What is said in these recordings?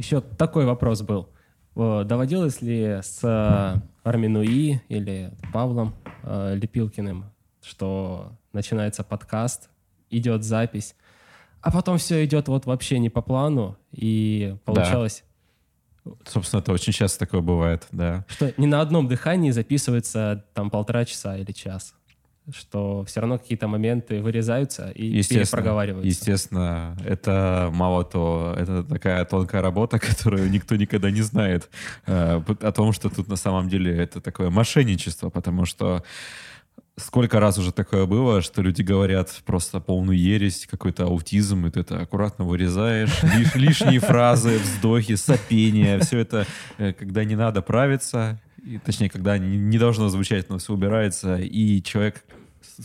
Еще такой вопрос был. Доводилось ли с э, Арминуи или Павлом э, Лепилкиным, что начинается подкаст, идет запись, а потом все идет вот вообще не по плану, и получалось... Да. Собственно, это очень часто такое бывает, да. Что не на одном дыхании записывается там полтора часа или час что все равно какие-то моменты вырезаются и естественно, перепроговариваются. Естественно, это мало того, это такая тонкая работа, которую никто никогда не знает э, о том, что тут на самом деле это такое мошенничество, потому что сколько раз уже такое было, что люди говорят просто полную ересь, какой-то аутизм, и ты это аккуратно вырезаешь, лиш, лишние фразы, вздохи, сопения, все это, э, когда не надо правиться, и, точнее, когда не, не должно звучать, но все убирается, и человек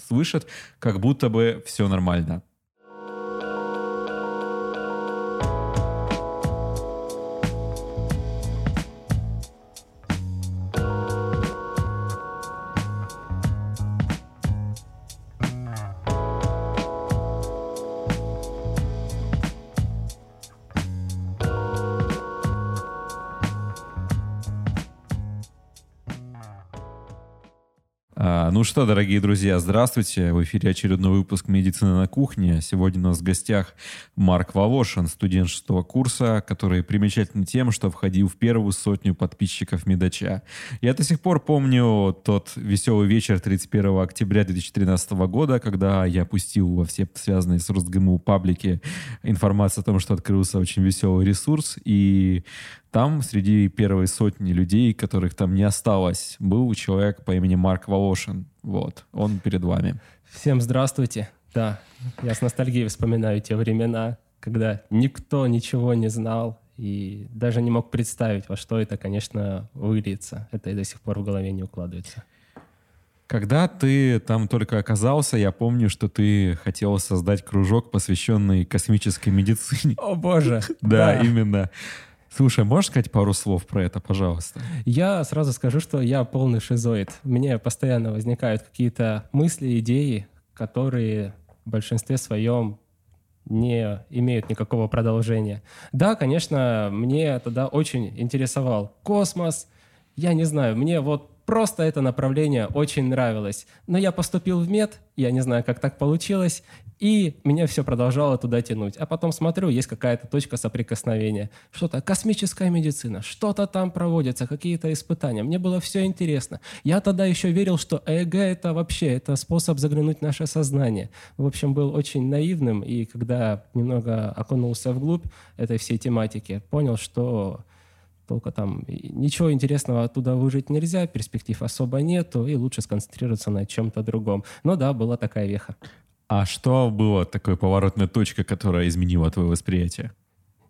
слышит, как будто бы все нормально. Ну что, дорогие друзья, здравствуйте. В эфире очередной выпуск «Медицина на кухне». Сегодня у нас в гостях Марк Волошин, студент шестого курса, который примечателен тем, что входил в первую сотню подписчиков Медача. Я до сих пор помню тот веселый вечер 31 октября 2013 года, когда я пустил во все связанные с РосГМУ паблики информацию о том, что открылся очень веселый ресурс, и там среди первой сотни людей, которых там не осталось, был человек по имени Марк Волошин. Вот, он перед вами. Всем здравствуйте. Да, я с ностальгией вспоминаю те времена, когда никто ничего не знал и даже не мог представить, во что это, конечно, выльется. Это и до сих пор в голове не укладывается. Когда ты там только оказался, я помню, что ты хотел создать кружок, посвященный космической медицине. О боже! Да, именно. Слушай, можешь сказать пару слов про это, пожалуйста? Я сразу скажу, что я полный шизоид. Мне постоянно возникают какие-то мысли, идеи, которые в большинстве своем не имеют никакого продолжения. Да, конечно, мне тогда очень интересовал космос. Я не знаю, мне вот Просто это направление очень нравилось. Но я поступил в мед, я не знаю, как так получилось, и меня все продолжало туда тянуть. А потом смотрю, есть какая-то точка соприкосновения. Что-то космическая медицина, что-то там проводится, какие-то испытания. Мне было все интересно. Я тогда еще верил, что ЭГ это вообще это способ заглянуть в наше сознание. В общем, был очень наивным, и когда немного окунулся вглубь этой всей тематики, понял, что только там ничего интересного оттуда выжить нельзя, перспектив особо нету, и лучше сконцентрироваться на чем-то другом. Но да, была такая веха. А что было такой поворотной точкой, которая изменила твое восприятие?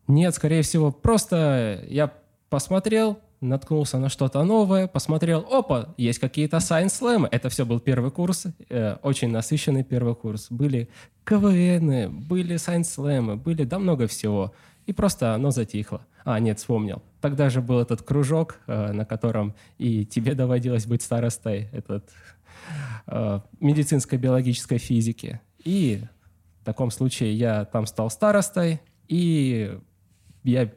Нет, скорее всего, просто я посмотрел, наткнулся на что-то новое, посмотрел, опа, есть какие-то Science Slam. Это все был первый курс, э, очень насыщенный первый курс. Были КВН, были Science Slam, были да много всего. И просто оно затихло. А, нет, вспомнил. Тогда же был этот кружок, э, на котором и тебе доводилось быть старостой, этот э, медицинской биологической физики. И в таком случае я там стал старостой, и я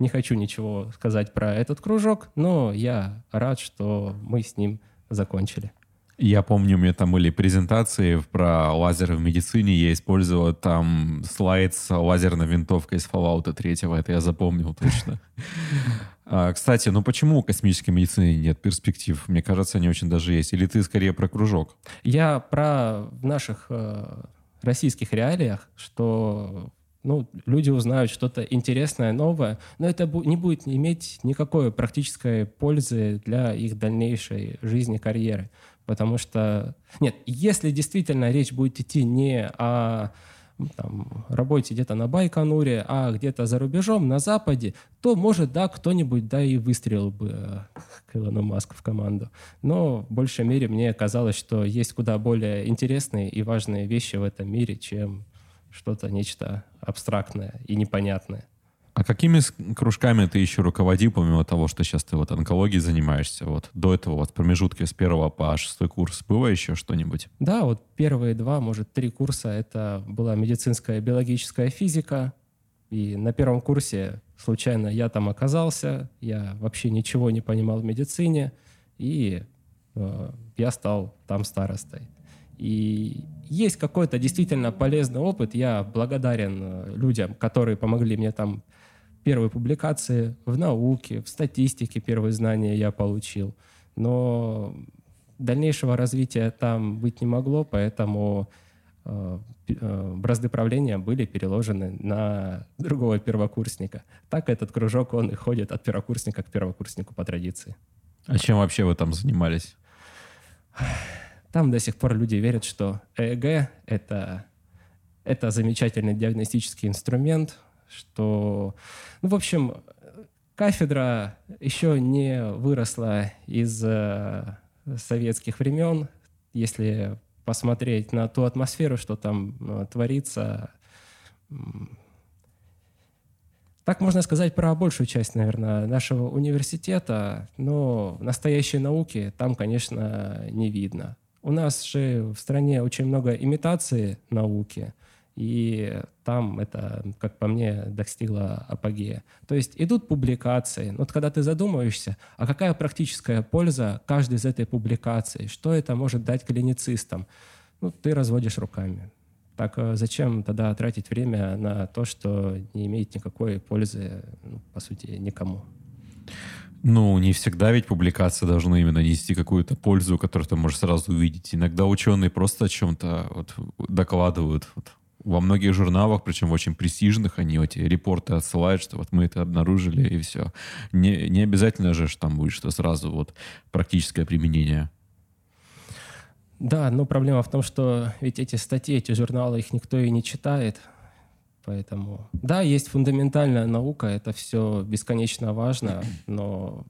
не хочу ничего сказать про этот кружок, но я рад, что мы с ним закончили. Я помню, у меня там были презентации про лазеры в медицине. Я использовал там слайд с лазерной винтовкой из Fallout 3. Это я запомнил точно. А, кстати, ну почему у космической медицины нет перспектив? Мне кажется, они очень даже есть. Или ты скорее про кружок? Я про в наших э, российских реалиях, что ну, люди узнают что-то интересное, новое, но это не будет иметь никакой практической пользы для их дальнейшей жизни, карьеры. Потому что, нет, если действительно речь будет идти не о там, работе где-то на Байконуре, а где-то за рубежом, на Западе, то, может, да, кто-нибудь, да, и выстрелил бы э, к Илону Маску в команду. Но в большей мере мне казалось, что есть куда более интересные и важные вещи в этом мире, чем что-то, нечто абстрактное и непонятное. А какими кружками ты еще руководил, помимо того, что сейчас ты вот онкологией занимаешься? Вот до этого вот промежутки с первого по шестой курс было еще что-нибудь? Да, вот первые два, может, три курса это была медицинская биологическая физика. И на первом курсе случайно я там оказался, я вообще ничего не понимал в медицине, и э, я стал там старостой. И есть какой-то действительно полезный опыт. Я благодарен э, людям, которые помогли мне там первые публикации в науке, в статистике первые знания я получил. Но дальнейшего развития там быть не могло, поэтому э, э, бразды правления были переложены на другого первокурсника. Так этот кружок, он и ходит от первокурсника к первокурснику по традиции. А чем вообще вы там занимались? Там до сих пор люди верят, что ЭЭГ — это, это замечательный диагностический инструмент, что... Ну, в общем, кафедра еще не выросла из э, советских времен. Если посмотреть на ту атмосферу, что там э, творится, так можно сказать про большую часть, наверное, нашего университета, но настоящей науки там, конечно, не видно. У нас же в стране очень много имитации науки, и там это, как по мне, достигло апогея. То есть идут публикации. Вот когда ты задумываешься, а какая практическая польза каждой из этой публикации? Что это может дать клиницистам? Ну, ты разводишь руками. Так а зачем тогда тратить время на то, что не имеет никакой пользы, ну, по сути, никому? Ну, не всегда ведь публикации должны именно нести какую-то пользу, которую ты можешь сразу увидеть. Иногда ученые просто о чем-то вот докладывают. Вот. Во многих журналах, причем очень престижных, они эти репорты отсылают, что вот мы это обнаружили, и все. Не, не обязательно же, что там будет, что сразу вот практическое применение. Да, но проблема в том, что ведь эти статьи, эти журналы, их никто и не читает. Поэтому, да, есть фундаментальная наука, это все бесконечно важно, но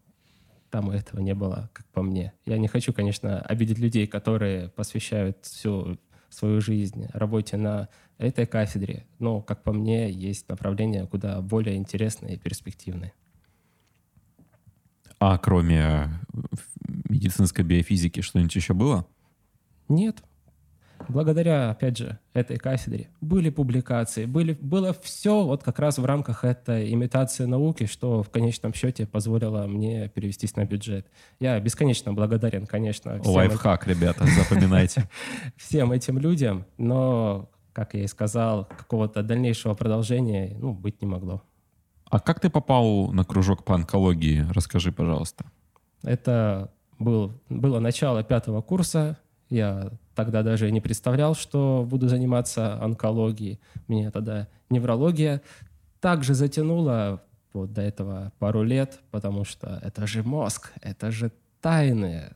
там этого не было, как по мне. Я не хочу, конечно, обидеть людей, которые посвящают всю свою жизнь работе на этой кафедре, но, как по мне, есть направления куда более интересные и перспективные. А кроме медицинской биофизики что-нибудь еще было? Нет. Благодаря, опять же, этой кафедре были публикации, были, было все вот как раз в рамках этой имитации науки, что в конечном счете позволило мне перевестись на бюджет. Я бесконечно благодарен, конечно. Лайфхак, этим... ребята, запоминайте. Всем этим людям, но, как я и сказал, какого-то дальнейшего продолжения ну, быть не могло. А как ты попал на кружок по онкологии? Расскажи, пожалуйста. Это был, было начало пятого курса, я тогда даже не представлял, что буду заниматься онкологией. Меня тогда неврология также затянула вот до этого пару лет, потому что это же мозг, это же тайны.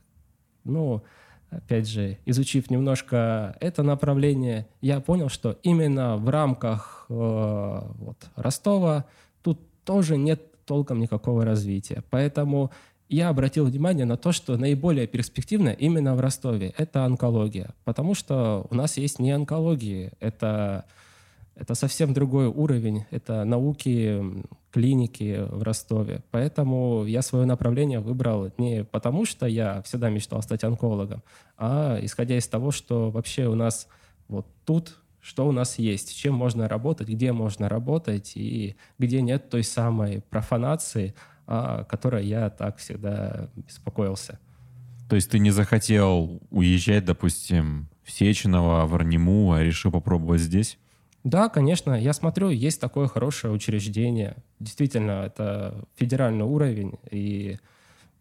Ну, опять же, изучив немножко это направление, я понял, что именно в рамках э, вот, Ростова тут тоже нет толком никакого развития. Поэтому я обратил внимание на то, что наиболее перспективно именно в Ростове. Это онкология. Потому что у нас есть не онкологии, это, это совсем другой уровень. Это науки, клиники в Ростове. Поэтому я свое направление выбрал не потому, что я всегда мечтал стать онкологом, а исходя из того, что вообще у нас вот тут что у нас есть, чем можно работать, где можно работать и где нет той самой профанации, о которой я так всегда беспокоился. То есть ты не захотел уезжать, допустим, в Сеченово, в Арниму, а решил попробовать здесь? Да, конечно. Я смотрю, есть такое хорошее учреждение. Действительно, это федеральный уровень. И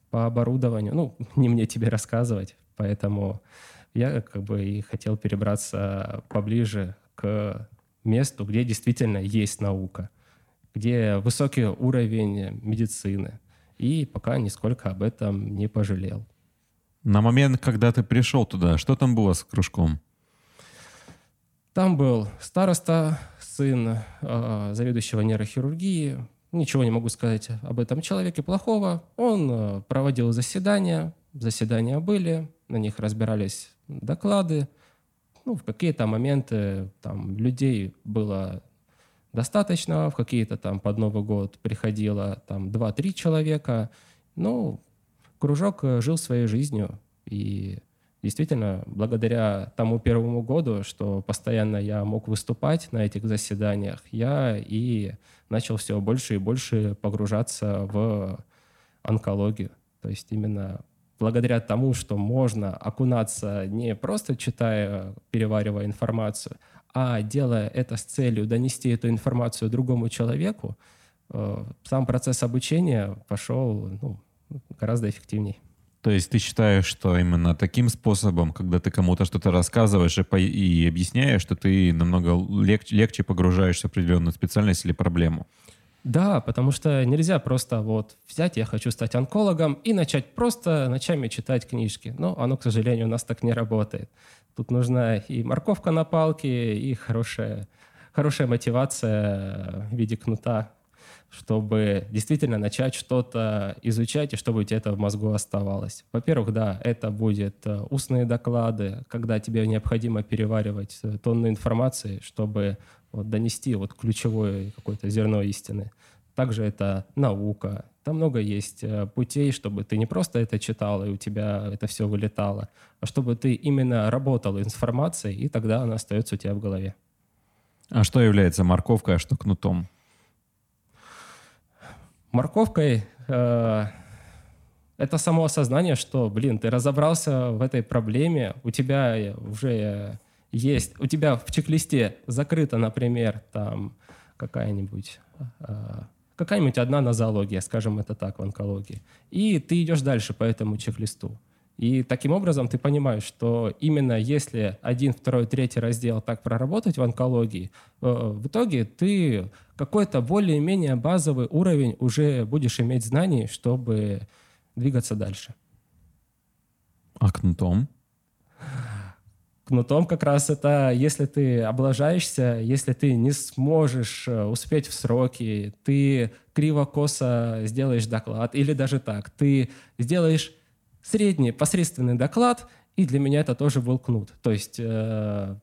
по оборудованию, ну, не мне тебе рассказывать, поэтому я как бы и хотел перебраться поближе к месту, где действительно есть наука где высокий уровень медицины. И пока нисколько об этом не пожалел. На момент, когда ты пришел туда, что там было с кружком? Там был староста, сын э, заведующего нейрохирургии. Ничего не могу сказать об этом человеке плохого. Он э, проводил заседания. Заседания были, на них разбирались доклады. Ну, в какие-то моменты там людей было достаточно, в какие-то там под Новый год приходило там 2-3 человека. Ну, кружок э, жил своей жизнью, и действительно, благодаря тому первому году, что постоянно я мог выступать на этих заседаниях, я и начал все больше и больше погружаться в онкологию. То есть именно благодаря тому, что можно окунаться не просто читая, переваривая информацию, а делая это с целью донести эту информацию другому человеку, э, сам процесс обучения пошел ну, гораздо эффективнее. То есть ты считаешь, что именно таким способом, когда ты кому-то что-то рассказываешь и, по- и объясняешь, что ты намного лег- легче погружаешься в определенную специальность или проблему? Да, потому что нельзя просто вот взять, я хочу стать онкологом, и начать просто ночами читать книжки. Но оно, к сожалению, у нас так не работает. Тут нужна и морковка на палке, и хорошая, хорошая мотивация в виде кнута, чтобы действительно начать что-то изучать, и чтобы у тебя это в мозгу оставалось. Во-первых, да, это будет э, устные доклады, когда тебе необходимо переваривать э, тонны информации, чтобы вот, донести вот ключевое какое-то зерно истины. Также это наука. Там много есть э, путей, чтобы ты не просто это читал, и у тебя это все вылетало, а чтобы ты именно работал информацией, и тогда она остается у тебя в голове. А что является морковкой, а что кнутом? Морковкой э, это само осознание, что, блин, ты разобрался в этой проблеме, у тебя уже есть, у тебя в чек-листе закрыта, например, там какая-нибудь э, какая-нибудь одна нозология, скажем это так, в онкологии. И ты идешь дальше по этому чек-листу. И таким образом ты понимаешь, что именно если один, второй, третий раздел так проработать в онкологии, э, в итоге ты какой-то более-менее базовый уровень уже будешь иметь знаний, чтобы двигаться дальше. А кнутом? Кнутом как раз это, если ты облажаешься, если ты не сможешь э, успеть в сроки, ты криво-косо сделаешь доклад, или даже так, ты сделаешь средний, посредственный доклад, и для меня это тоже был кнут. То есть э,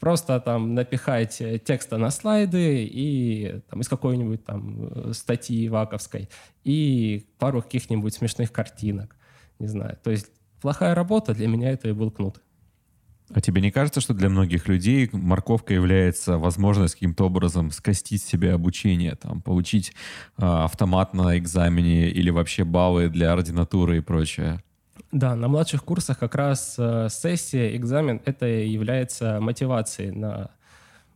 просто там напихать текста на слайды и там, из какой-нибудь там э, статьи ваковской и пару каких-нибудь смешных картинок. Не знаю. То есть плохая работа для меня это и был кнут. А тебе не кажется, что для многих людей морковка является возможность каким-то образом скостить себе обучение, там, получить э, автомат на экзамене или вообще баллы для ординатуры и прочее? Да, на младших курсах как раз э, сессия, экзамен — это является мотивацией на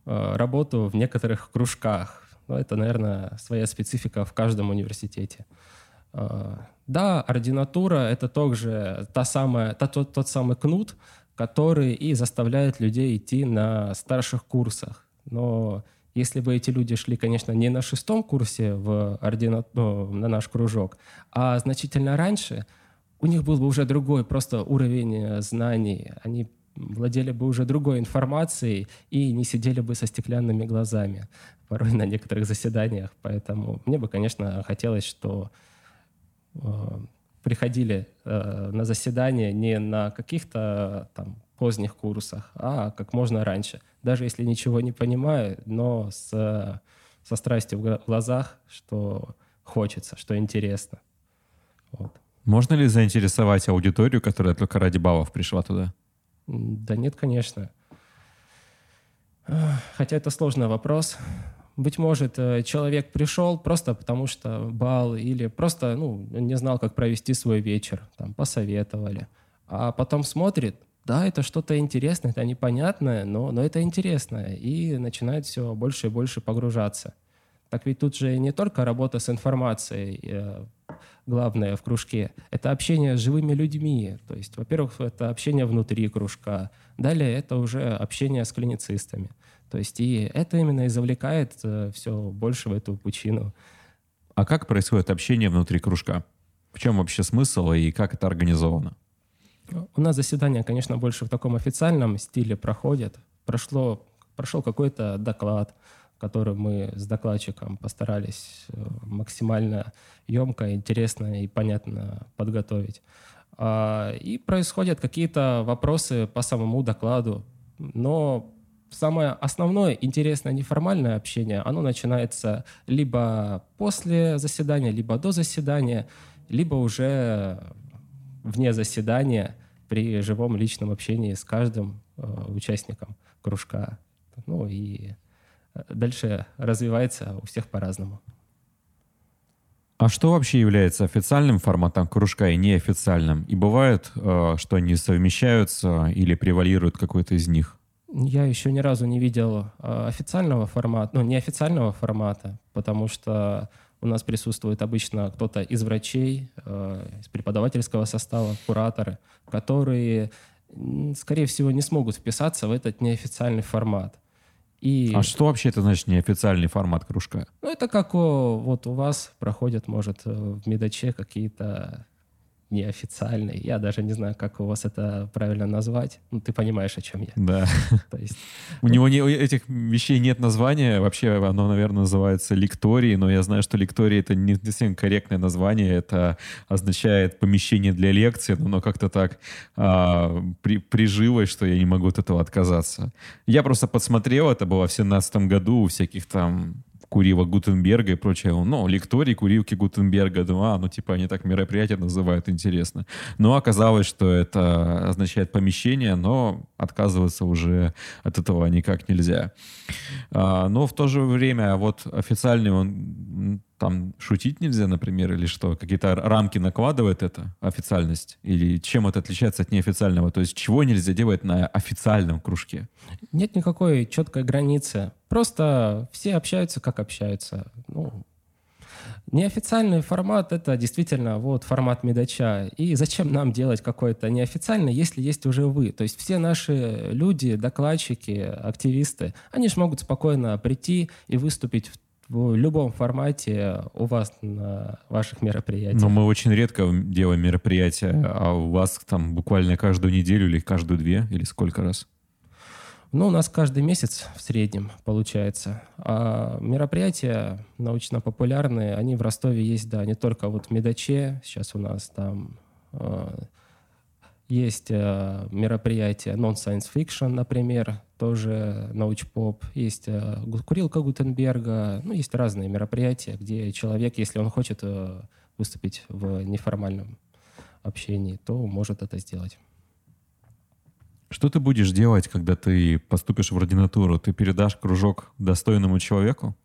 э, работу в некоторых кружках. Но это, наверное, своя специфика в каждом университете. Э, да, ординатура — это также та самая, та, тот, тот самый кнут, который и заставляет людей идти на старших курсах. Но если бы эти люди шли, конечно, не на шестом курсе в ордина... ну, на наш кружок, а значительно раньше — у них был бы уже другой просто уровень э, знаний. Они владели бы уже другой информацией и не сидели бы со стеклянными глазами порой на некоторых заседаниях. Поэтому мне бы, конечно, хотелось, что э, приходили э, на заседания не на каких-то там поздних курсах, а как можно раньше. Даже если ничего не понимаю, но с, со страстью в глазах, что хочется, что интересно. Вот. Можно ли заинтересовать аудиторию, которая только ради баллов пришла туда? Да нет, конечно. Хотя это сложный вопрос. Быть может, э, человек пришел просто потому, что бал или просто ну, не знал, как провести свой вечер, там, посоветовали. А потом смотрит, да, это что-то интересное, это непонятное, но, но это интересное. И начинает все больше и больше погружаться. Так ведь тут же не только работа с информацией, э, главное в кружке, это общение с живыми людьми. То есть, во-первых, это общение внутри кружка. Далее это уже общение с клиницистами. То есть и это именно и завлекает э, все больше в эту пучину. А как происходит общение внутри кружка? В чем вообще смысл и как это организовано? У нас заседания, конечно, больше в таком официальном стиле проходят. Прошло, прошел какой-то доклад, который мы с докладчиком постарались э, максимально емко, интересно и понятно подготовить. А, и происходят какие-то вопросы по самому докладу, но самое основное интересное неформальное общение, оно начинается либо после заседания, либо до заседания, либо уже вне заседания при живом личном общении с каждым э, участником кружка. Ну и дальше развивается у всех по-разному. А что вообще является официальным форматом кружка и неофициальным? И бывает, э, что они совмещаются или превалирует какой-то из них? Я еще ни разу не видел э, официального формата, ну, неофициального формата, потому что у нас присутствует обычно кто-то из врачей, э, из преподавательского состава, кураторы, которые, скорее всего, не смогут вписаться в этот неофициальный формат. И... А что вообще это значит неофициальный формат кружка? Ну, это как о, вот у вас проходят, может, э, в Медаче какие-то неофициальный. Я даже не знаю, как у вас это правильно назвать. Ну, ты понимаешь, о чем я. Да. То есть... У него не, этих вещей нет названия. Вообще оно, наверное, называется лекторий, но я знаю, что лекторий — это не совсем корректное название. Это означает помещение для лекции, но как-то так а, при, прижилось, что я не могу от этого отказаться. Я просто подсмотрел, это было в 17 году у всяких там Курива Гутенберга и прочее. Ну, лекторий Куривки Гутенберга. Думаю, а, ну, типа, они так мероприятие называют, интересно. Но оказалось, что это означает помещение, но отказываться уже от этого никак нельзя. А, но в то же время вот официальный он там шутить нельзя, например, или что? Какие-то рамки накладывает это, официальность? Или чем это отличается от неофициального? То есть чего нельзя делать на официальном кружке? Нет никакой четкой границы. Просто все общаются, как общаются. Ну, Неофициальный формат — это действительно вот формат медача. И зачем нам делать какой-то неофициальный, если есть уже вы? То есть все наши люди, докладчики, активисты, они же могут спокойно прийти и выступить в в любом формате у вас на ваших мероприятиях. Но мы очень редко делаем мероприятия, а у вас там буквально каждую неделю или каждую две, или сколько раз? Ну, у нас каждый месяц в среднем получается. А мероприятия научно-популярные, они в Ростове есть, да, не только вот в Медаче, сейчас у нас там э, есть э, мероприятия Non-Science Fiction, например, тоже научпоп. Есть э, курилка Гутенберга. Ну, есть разные мероприятия, где человек, если он хочет э, выступить в неформальном общении, то может это сделать. Что ты будешь делать, когда ты поступишь в ординатуру? Ты передашь кружок достойному человеку?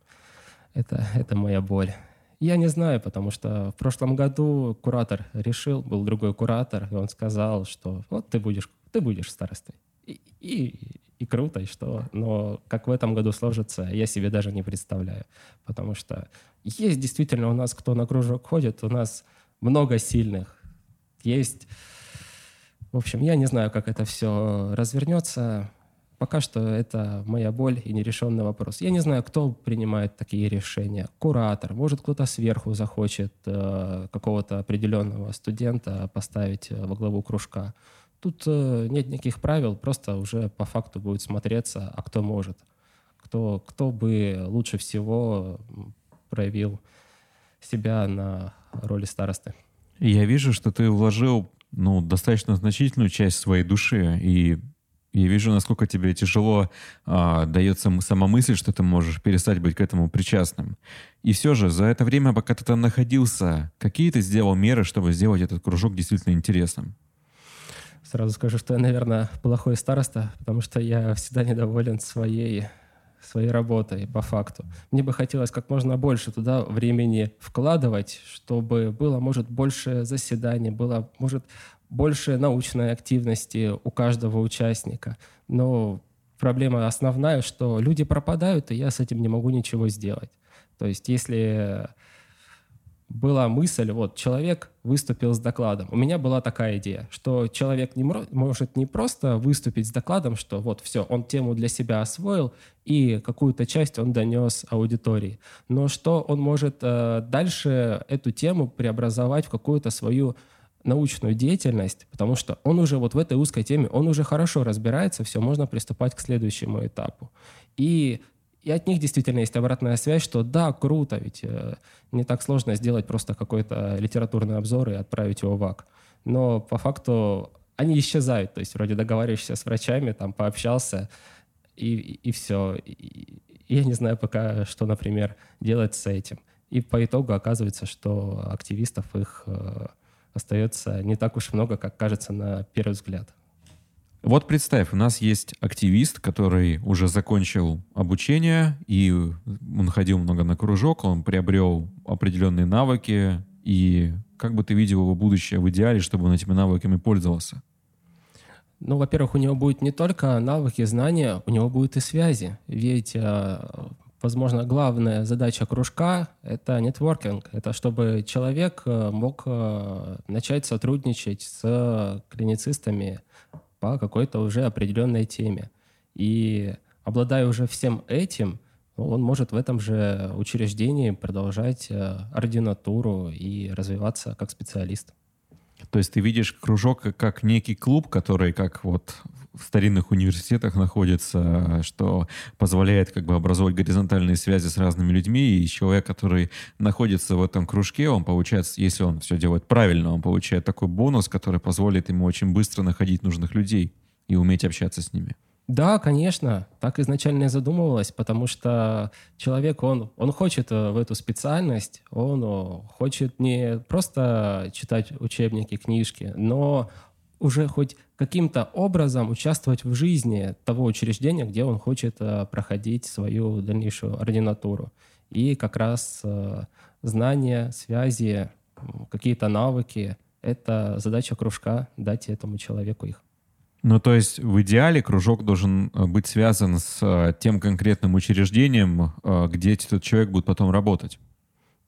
Это, это моя боль. Я не знаю, потому что в прошлом году куратор решил, был другой куратор, и он сказал, что вот ты будешь, ты будешь старостой. И, и, и круто, и что. Но как в этом году сложится, я себе даже не представляю. Потому что есть действительно у нас, кто на кружок ходит, у нас много сильных. Есть... В общем, я не знаю, как это все развернется. Пока что это моя боль и нерешенный вопрос. Я не знаю, кто принимает такие решения. Куратор, может кто-то сверху захочет э, какого-то определенного студента поставить э, во главу кружка. Тут э, нет никаких правил, просто уже по факту будет смотреться, а кто может, кто, кто бы лучше всего проявил себя на роли старосты. Я вижу, что ты вложил ну, достаточно значительную часть своей души и я вижу, насколько тебе тяжело а, дается сама мысль, что ты можешь перестать быть к этому причастным. И все же, за это время, пока ты там находился, какие ты сделал меры, чтобы сделать этот кружок действительно интересным? Сразу скажу, что я, наверное, плохой староста, потому что я всегда недоволен своей своей работой по факту. Мне бы хотелось как можно больше туда времени вкладывать, чтобы было, может, больше заседаний, было, может, больше научной активности у каждого участника. Но проблема основная, что люди пропадают, и я с этим не могу ничего сделать. То есть если была мысль, вот человек выступил с докладом. У меня была такая идея, что человек не может не просто выступить с докладом, что вот все, он тему для себя освоил и какую-то часть он донес аудитории, но что он может э, дальше эту тему преобразовать в какую-то свою научную деятельность, потому что он уже вот в этой узкой теме, он уже хорошо разбирается, все, можно приступать к следующему этапу. И, и от них действительно есть обратная связь, что да, круто, ведь э, не так сложно сделать просто какой-то литературный обзор и отправить его в АК. Но по факту они исчезают, то есть вроде договариваешься с врачами, там пообщался, и, и, и все. И, и я не знаю пока, что, например, делать с этим. И по итогу оказывается, что активистов их э, остается не так уж много, как кажется на первый взгляд. Вот представь, у нас есть активист, который уже закончил обучение, и он ходил много на кружок, он приобрел определенные навыки, и как бы ты видел его будущее в идеале, чтобы он этими навыками пользовался? Ну, во-первых, у него будет не только навыки, знания, у него будут и связи. Ведь, э, возможно, главная задача кружка — это нетворкинг. Это чтобы человек э, мог э, начать сотрудничать с клиницистами по какой-то уже определенной теме. И обладая уже всем этим, он может в этом же учреждении продолжать ординатуру и развиваться как специалист. То есть ты видишь кружок как некий клуб, который как вот в старинных университетах находится, что позволяет как бы образовать горизонтальные связи с разными людьми, и человек, который находится в этом кружке, он получает, если он все делает правильно, он получает такой бонус, который позволит ему очень быстро находить нужных людей и уметь общаться с ними. Да, конечно, так изначально и задумывалось, потому что человек, он, он хочет э, в эту специальность, он э, хочет не просто читать учебники, книжки, но уже хоть каким-то образом участвовать в жизни того учреждения, где он хочет э, проходить свою дальнейшую ординатуру. И как раз знания, связи, какие-то навыки — это задача кружка дать этому человеку их. Ну, то есть в идеале кружок должен э, быть связан с э, тем конкретным учреждением, э, где этот человек будет потом работать.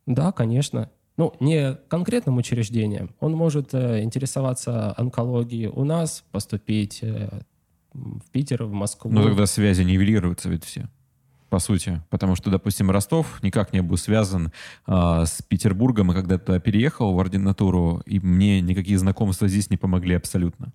Да, конечно. Ну, не конкретным учреждением. Он может интересоваться онкологией у нас, поступить в Питер, в Москву. Ну, тогда связи нивелируются ведь все по сути. Потому что, допустим, Ростов никак не был связан э, с Петербургом, и когда туда переехал в ординатуру, и мне никакие знакомства здесь не помогли абсолютно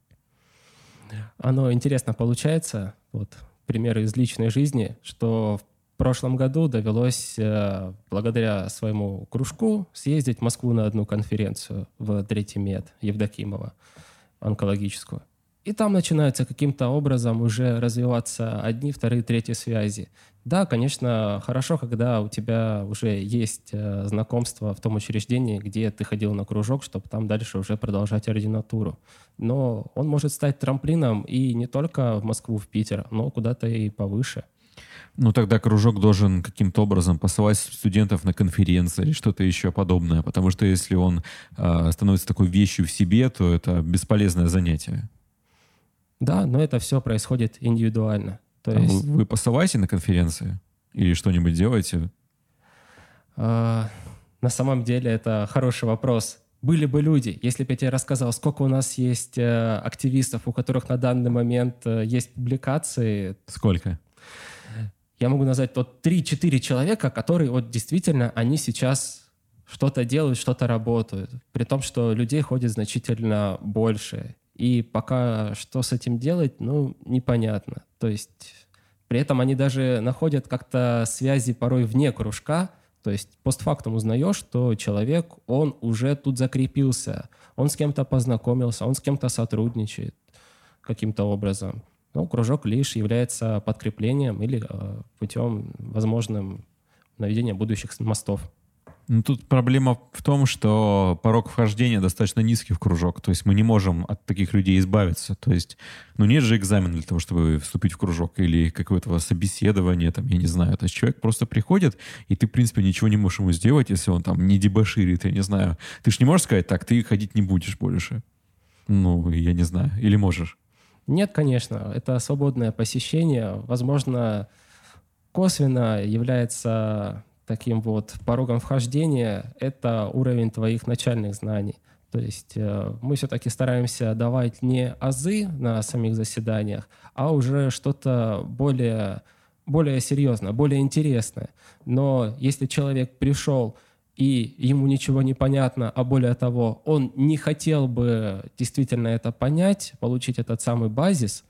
оно интересно получается. Вот примеры из личной жизни, что в прошлом году довелось, э, благодаря своему кружку, съездить в Москву на одну конференцию в Третий мед Евдокимова, онкологическую. И там начинаются каким-то образом уже развиваться одни, вторые, третьи связи. Да, конечно, хорошо, когда у тебя уже есть э, знакомство в том учреждении, где ты ходил на кружок, чтобы там дальше уже продолжать ординатуру. Но он может стать трамплином и не только в Москву, в Питер, но куда-то и повыше. Ну, тогда кружок должен каким-то образом посылать студентов на конференции или что-то еще подобное, потому что если он э, становится такой вещью в себе, то это бесполезное занятие. Да, но это все происходит индивидуально. То а есть... вы, вы посылаете на конференции? Или что-нибудь делаете? А, на самом деле это хороший вопрос. Были бы люди, если бы я тебе рассказал, сколько у нас есть э, активистов, у которых на данный момент э, есть публикации. Сколько? Я могу назвать вот 3-4 человека, которые вот действительно, они сейчас что-то делают, что-то работают. При том, что людей ходит значительно больше. И пока что с этим делать, ну, непонятно. То есть при этом они даже находят как-то связи порой вне кружка, то есть постфактум узнаешь, что человек, он уже тут закрепился, он с кем-то познакомился, он с кем-то сотрудничает каким-то образом. Ну, кружок лишь является подкреплением или э, путем возможным наведения будущих мостов. Ну, тут проблема в том, что порог вхождения достаточно низкий в кружок. То есть мы не можем от таких людей избавиться. То есть, ну, нет же экзамена для того, чтобы вступить в кружок или какое-то собеседование, там, я не знаю. То есть человек просто приходит, и ты, в принципе, ничего не можешь ему сделать, если он там не дебоширит, я не знаю. Ты же не можешь сказать, так, ты ходить не будешь больше. Ну, я не знаю. Или можешь? Нет, конечно. Это свободное посещение. Возможно, косвенно является таким вот порогом вхождения — это уровень твоих начальных знаний. То есть э, мы все-таки стараемся давать не азы на самих заседаниях, а уже что-то более, более серьезное, более интересное. Но если человек пришел и ему ничего не понятно, а более того, он не хотел бы действительно это понять, получить этот самый базис,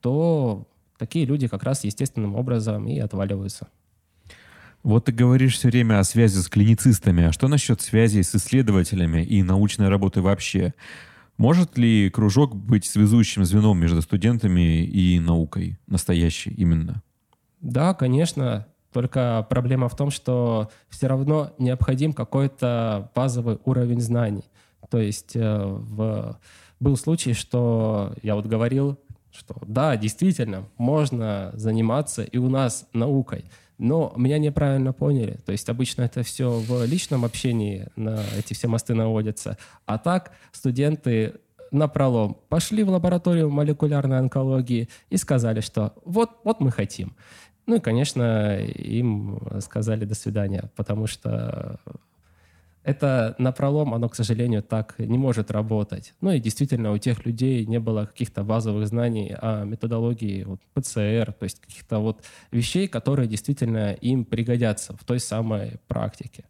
то такие люди как раз естественным образом и отваливаются. Вот ты говоришь все время о связи с клиницистами. А что насчет связи с исследователями и научной работы вообще? Может ли кружок быть связующим звеном между студентами и наукой, настоящей именно? Да, конечно. Только проблема в том, что все равно необходим какой-то базовый уровень знаний. То есть э, в... был случай, что я вот говорил, что да, действительно, можно заниматься и у нас наукой, но меня неправильно поняли. То есть обычно это все в личном общении на эти все мосты наводятся. А так студенты на пролом пошли в лабораторию молекулярной онкологии и сказали, что вот, вот мы хотим. Ну и, конечно, им сказали до свидания, потому что это напролом, оно, к сожалению, так не может работать. Ну и действительно, у тех людей не было каких-то базовых знаний о методологии вот, ПЦР, то есть каких-то вот вещей, которые действительно им пригодятся в той самой практике.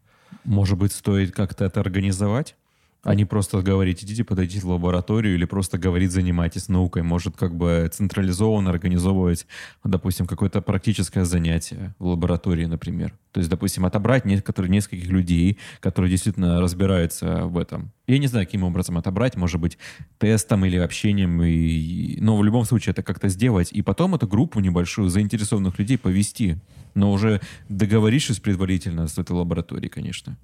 Может быть, стоит как-то это организовать? А не просто говорить, идите, подойдите в лабораторию или просто говорить, занимайтесь наукой. Может, как бы централизованно организовывать, допустим, какое-то практическое занятие в лаборатории, например. То есть, допустим, отобрать некоторых, нескольких людей, которые действительно разбираются в этом. Я не знаю, каким образом отобрать, может быть, тестом или общением, и... но в любом случае это как-то сделать, и потом эту группу небольшую заинтересованных людей повести, но уже договорившись предварительно с этой лабораторией, конечно.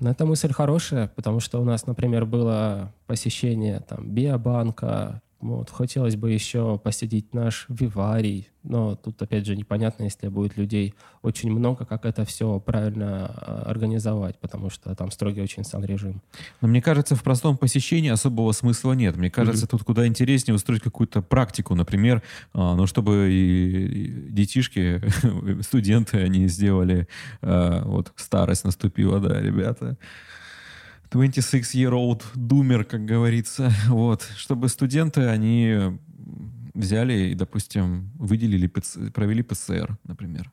Но эта мысль хорошая, потому что у нас, например, было посещение там, биобанка, вот, хотелось бы еще посетить наш виварий, но тут, опять же, непонятно, если будет людей очень много, как это все правильно а, организовать, потому что там строгий очень сам режим. Но мне кажется, в простом посещении особого смысла нет. Мне кажется, mm-hmm. тут куда интереснее устроить какую-то практику, например, а, ну, чтобы и детишки, студенты, они сделали, а, вот старость наступила, да, ребята, 26-year-old doomer, как говорится. Вот. Чтобы студенты, они взяли и, допустим, выделили, провели ПЦР, например.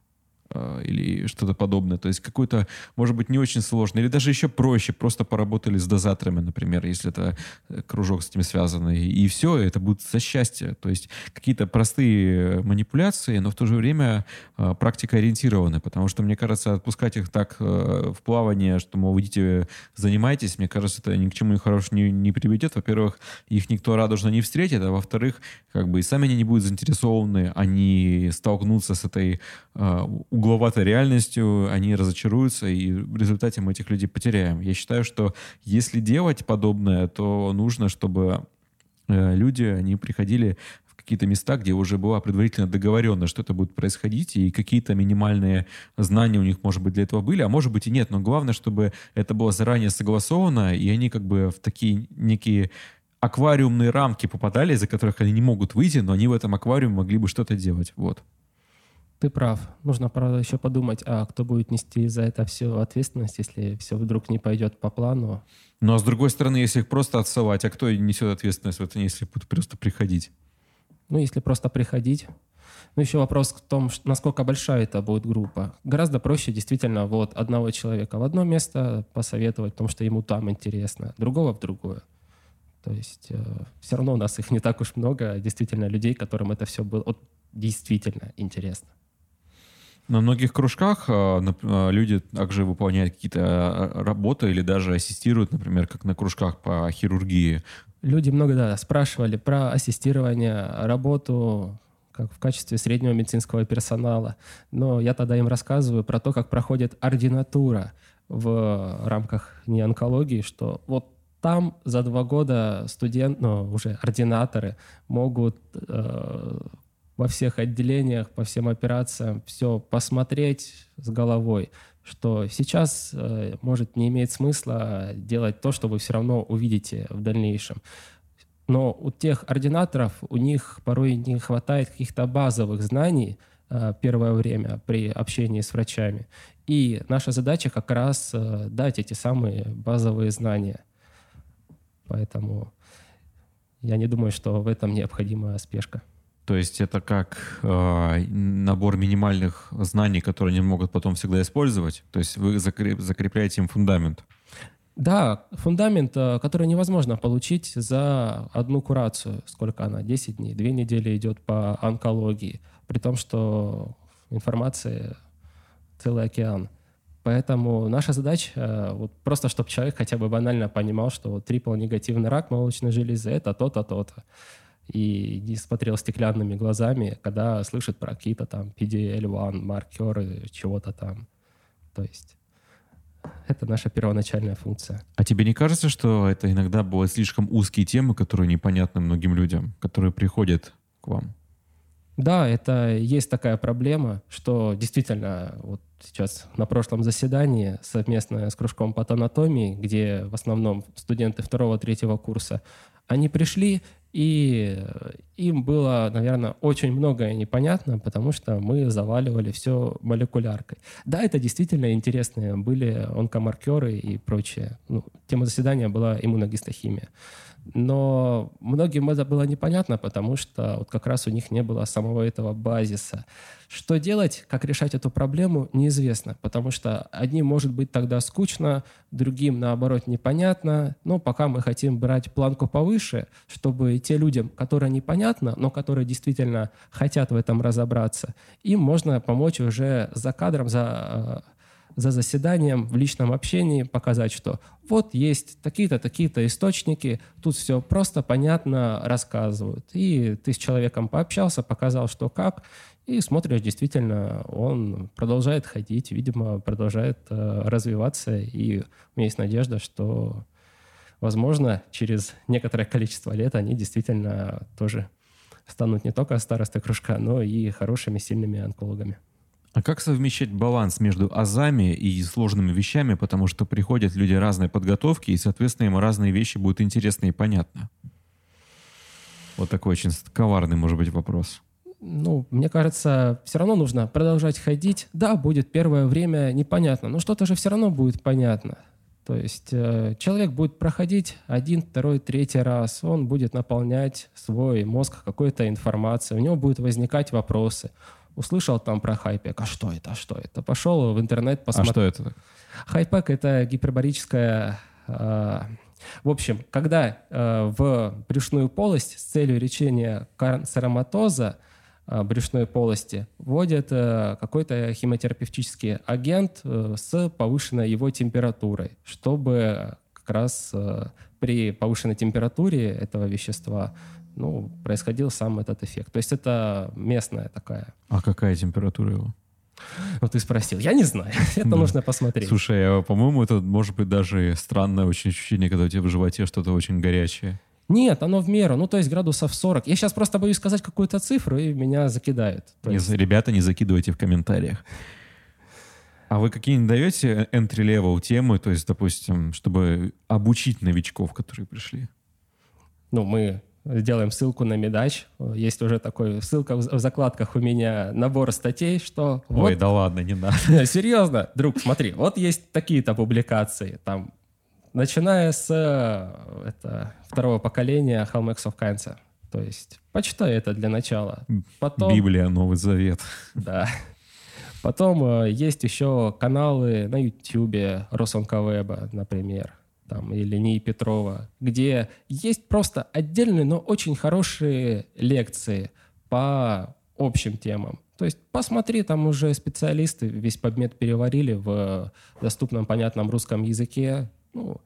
А, или что-то подобное. То есть какой-то, может быть, не очень сложный, или даже еще проще, просто поработали с дозаторами, например, если это э, кружок с этим связанный, и все, это будет за счастье. То есть какие-то простые манипуляции, но в то же время э, практика ориентированы, потому что, мне кажется, отпускать их так э, в плавание, что, мол, идите, занимайтесь, мне кажется, это ни к чему хорошему не, не приведет. Во-первых, их никто радужно не встретит, а во-вторых, как бы и сами они не будут заинтересованы, они столкнутся с этой э, угловатой реальностью, они разочаруются, и в результате мы этих людей потеряем. Я считаю, что если делать подобное, то нужно, чтобы э, люди, они приходили в какие-то места, где уже была предварительно договорено, что это будет происходить, и какие-то минимальные знания у них, может быть, для этого были, а может быть и нет. Но главное, чтобы это было заранее согласовано, и они как бы в такие некие аквариумные рамки попадали, из-за которых они не могут выйти, но они в этом аквариуме могли бы что-то делать. Вот. Ты прав. Нужно, правда, еще подумать, а кто будет нести за это все ответственность, если все вдруг не пойдет по плану. Ну, а с другой стороны, если их просто отсылать, а кто несет ответственность в этом, если будут просто приходить? Ну, если просто приходить. Ну, еще вопрос в том, насколько большая это будет группа. Гораздо проще действительно вот одного человека в одно место посоветовать, потому что ему там интересно, другого в другое. То есть э, все равно у нас их не так уж много, действительно, людей, которым это все было вот, действительно интересно. На многих кружках а, а, люди также выполняют какие-то а, работы или даже ассистируют, например, как на кружках по хирургии. Люди много да, спрашивали про ассистирование, работу как в качестве среднего медицинского персонала. Но я тогда им рассказываю про то, как проходит ординатура в рамках неонкологии, что вот там за два года студент, ну, уже ординаторы могут э, во всех отделениях, по всем операциям, все посмотреть с головой, что сейчас э, может не иметь смысла делать то, что вы все равно увидите в дальнейшем. Но у тех ординаторов, у них порой не хватает каких-то базовых знаний э, первое время при общении с врачами. И наша задача как раз э, дать эти самые базовые знания. Поэтому я не думаю, что в этом необходима спешка. То есть это как э, набор минимальных знаний, которые они могут потом всегда использовать. То есть вы закреп, закрепляете им фундамент. Да, фундамент, э, который невозможно получить за одну курацию. Сколько она? 10 дней, 2 недели идет по онкологии. При том, что информации целый океан. Поэтому наша задача э, вот просто, чтобы человек хотя бы банально понимал, что трипл негативный рак молочной железы это то-то, то-то и не смотрел стеклянными глазами, когда слышит про какие-то там PDL-1 маркеры, чего-то там. То есть Это наша первоначальная функция. А тебе не кажется, что это иногда бывают слишком узкие темы, которые непонятны многим людям, которые приходят к вам? Да, это есть такая проблема, что действительно вот сейчас на прошлом заседании совместно с кружком патанатомии, где в основном студенты второго-третьего курса, они пришли и им было, наверное, очень многое непонятно, потому что мы заваливали все молекуляркой. Да, это действительно интересные были онкомаркеры и прочее. Ну, тема заседания была иммуногистохимия. Но многим это было непонятно, потому что вот как раз у них не было самого этого базиса. Что делать, как решать эту проблему, неизвестно, потому что одним может быть тогда скучно, другим, наоборот, непонятно. Но пока мы хотим брать планку повыше, чтобы те людям, которые непонятно, но которые действительно хотят в этом разобраться, им можно помочь уже за кадром, за э, за заседанием в личном общении показать, что вот есть такие-то, такие-то источники, тут все просто, понятно рассказывают. И ты с человеком пообщался, показал, что как, и смотришь, действительно, он продолжает ходить, видимо, продолжает э, развиваться, и у меня есть надежда, что, возможно, через некоторое количество лет они действительно тоже станут не только старостой кружка, но и хорошими, сильными онкологами. А как совмещать баланс между азами и сложными вещами, потому что приходят люди разной подготовки, и, соответственно, им разные вещи будут интересны и понятны? Вот такой очень коварный, может быть, вопрос. Ну, мне кажется, все равно нужно продолжать ходить. Да, будет первое время непонятно, но что-то же все равно будет понятно. То есть э, человек будет проходить один, второй, третий раз, он будет наполнять свой мозг какой-то информацией, у него будут возникать вопросы услышал там про хайпек, а что это, а что это? Пошел в интернет, посмотрел. А что это? Хайпек — это гипербарическая... Э, в общем, когда э, в брюшную полость с целью лечения канцероматоза э, брюшной полости вводят э, какой-то химиотерапевтический агент э, с повышенной его температурой, чтобы как раз э, при повышенной температуре этого вещества ну, происходил сам этот эффект. То есть это местная такая. А какая температура его? Вот ты спросил. Я не знаю. это да. нужно посмотреть. Слушай, а, по-моему, это может быть даже странное очень ощущение, когда у тебя в животе что-то очень горячее. Нет, оно в меру. Ну, то есть градусов 40. Я сейчас просто боюсь сказать какую-то цифру, и меня закидают. То есть... Ребята, не закидывайте в комментариях. А вы какие-нибудь даете entry-level темы, то есть, допустим, чтобы обучить новичков, которые пришли? Ну, мы сделаем ссылку на Медач. Есть уже такой ссылка в закладках у меня набор статей, что... Ой, вот, да ладно, не надо. Серьезно, друг, смотри, вот есть такие-то публикации, там, начиная с это, второго поколения Hellmax of Cancer. То есть почитай это для начала. Потом, Библия, Новый Завет. Да. Потом э, есть еще каналы на YouTube Росонковеба, например там, или НИИ Петрова, где есть просто отдельные, но очень хорошие лекции по общим темам. То есть посмотри, там уже специалисты весь подмет переварили в доступном, понятном русском языке. Ну,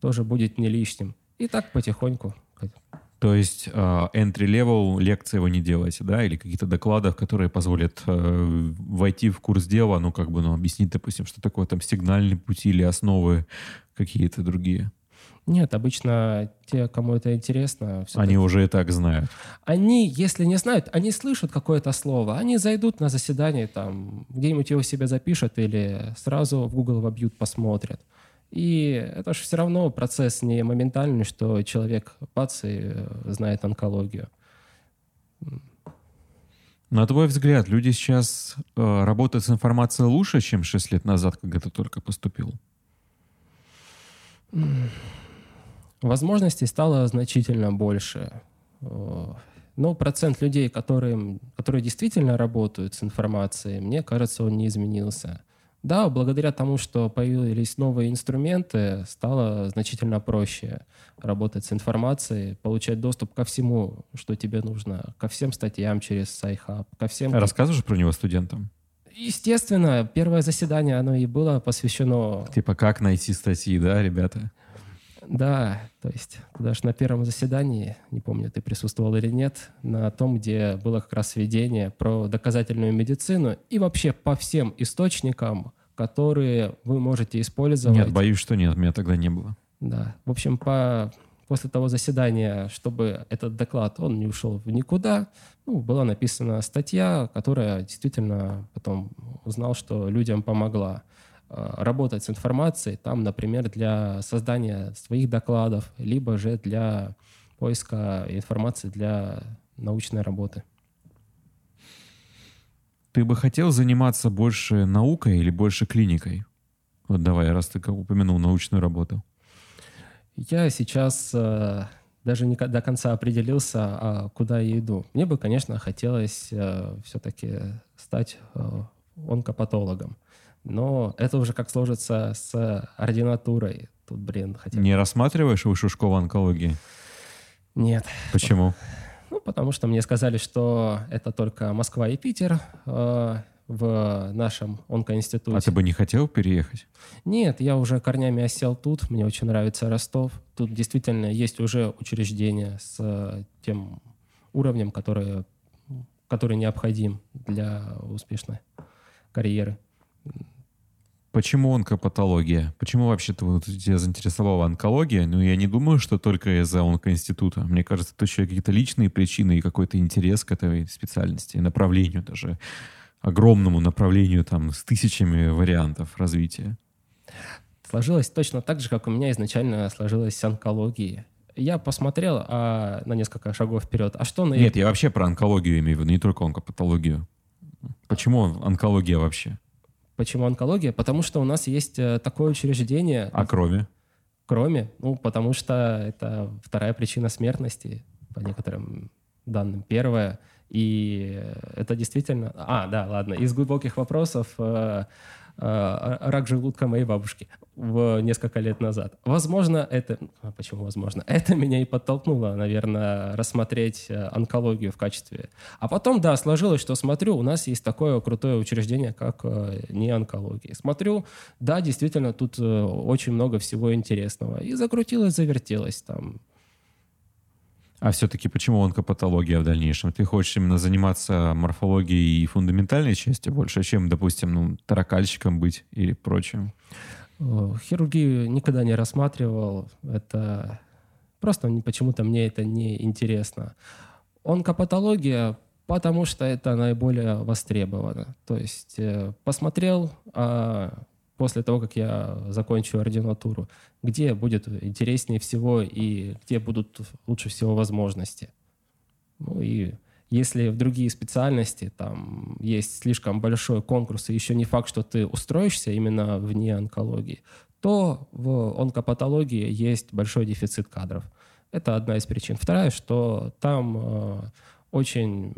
тоже будет не лишним. И так потихоньку. То есть uh, entry-level лекции вы не делаете, да? Или какие-то доклады, которые позволят uh, войти в курс дела, ну, как бы, ну, объяснить, допустим, что такое там сигнальные пути или основы какие-то другие? Нет, обычно те, кому это интересно... Они уже и так знают. Они, если не знают, они слышат какое-то слово, они зайдут на заседание, там, где-нибудь его себе запишут или сразу в Google вобьют, посмотрят. И это же все равно процесс не моментальный, что человек бац и э, знает онкологию. На твой взгляд, люди сейчас э, работают с информацией лучше, чем 6 лет назад, когда ты только поступил? Возможностей стало значительно больше. Но процент людей, которые, которые действительно работают с информацией, мне кажется, он не изменился. Да, благодаря тому, что появились новые инструменты, стало значительно проще работать с информацией, получать доступ ко всему, что тебе нужно, ко всем статьям через SciHub, ко всем... Рассказываешь про него студентам? Естественно, первое заседание, оно и было посвящено... Типа как найти статьи, да, ребята? Да, то есть даже на первом заседании, не помню, ты присутствовал или нет, на том, где было как раз введение про доказательную медицину и вообще по всем источникам, которые вы можете использовать. Нет, боюсь, что нет, меня тогда не было. Да. В общем, по, после того заседания, чтобы этот доклад, он не ушел в никуда, ну, была написана статья, которая действительно потом узнал, что людям помогла работать с информацией, там, например, для создания своих докладов, либо же для поиска информации для научной работы. Ты бы хотел заниматься больше наукой или больше клиникой? Вот давай, раз ты упомянул научную работу. Я сейчас э, даже не до конца определился, а куда я иду. Мне бы, конечно, хотелось э, все-таки стать э, онкопатологом. Но это уже как сложится с ординатурой. Тут, блин, хотя Не рассматриваешь высшую школу онкологии? Нет. Почему? Ну, потому что мне сказали, что это только Москва и Питер э, в нашем онкоинституте. А ты бы не хотел переехать? Нет, я уже корнями осел тут. Мне очень нравится Ростов. Тут действительно есть уже учреждение с э, тем уровнем, который, который необходим для успешной карьеры. Почему онкопатология? Почему вообще -то вот тебя заинтересовала онкология? Ну, я не думаю, что только из-за онкоинститута. Мне кажется, это еще какие-то личные причины и какой-то интерес к этой специальности, направлению даже, огромному направлению там с тысячами вариантов развития. Сложилось точно так же, как у меня изначально сложилась онкология. Я посмотрел а, на несколько шагов вперед. А что на... Нет, я вообще про онкологию имею в виду, не только онкопатологию. Почему онкология вообще? Почему онкология? Потому что у нас есть э, такое учреждение. А кроме? Кроме, ну, потому что это вторая причина смертности, по некоторым данным. Первая. И это действительно... А, да, ладно. Из глубоких вопросов э, э, рак желудка моей бабушки в несколько лет назад. Возможно, это... А почему возможно? Это меня и подтолкнуло, наверное, рассмотреть э, онкологию в качестве... А потом, да, сложилось, что смотрю, у нас есть такое крутое учреждение, как э, не онкология. Смотрю, да, действительно, тут э, очень много всего интересного. И закрутилось, завертелось там. А все-таки почему онкопатология в дальнейшем? Ты хочешь именно заниматься морфологией и фундаментальной частью больше, чем, допустим, ну, таракальщиком быть или прочим? Э, хирургию никогда не рассматривал. Это просто почему-то мне это не интересно. Онкопатология, потому что это наиболее востребовано. То есть э, посмотрел а после того, как я закончу ординатуру, где будет интереснее всего и где будут лучше всего возможности. Ну и если в другие специальности там есть слишком большой конкурс, и еще не факт, что ты устроишься именно вне онкологии, то в онкопатологии есть большой дефицит кадров. Это одна из причин. Вторая, что там э, очень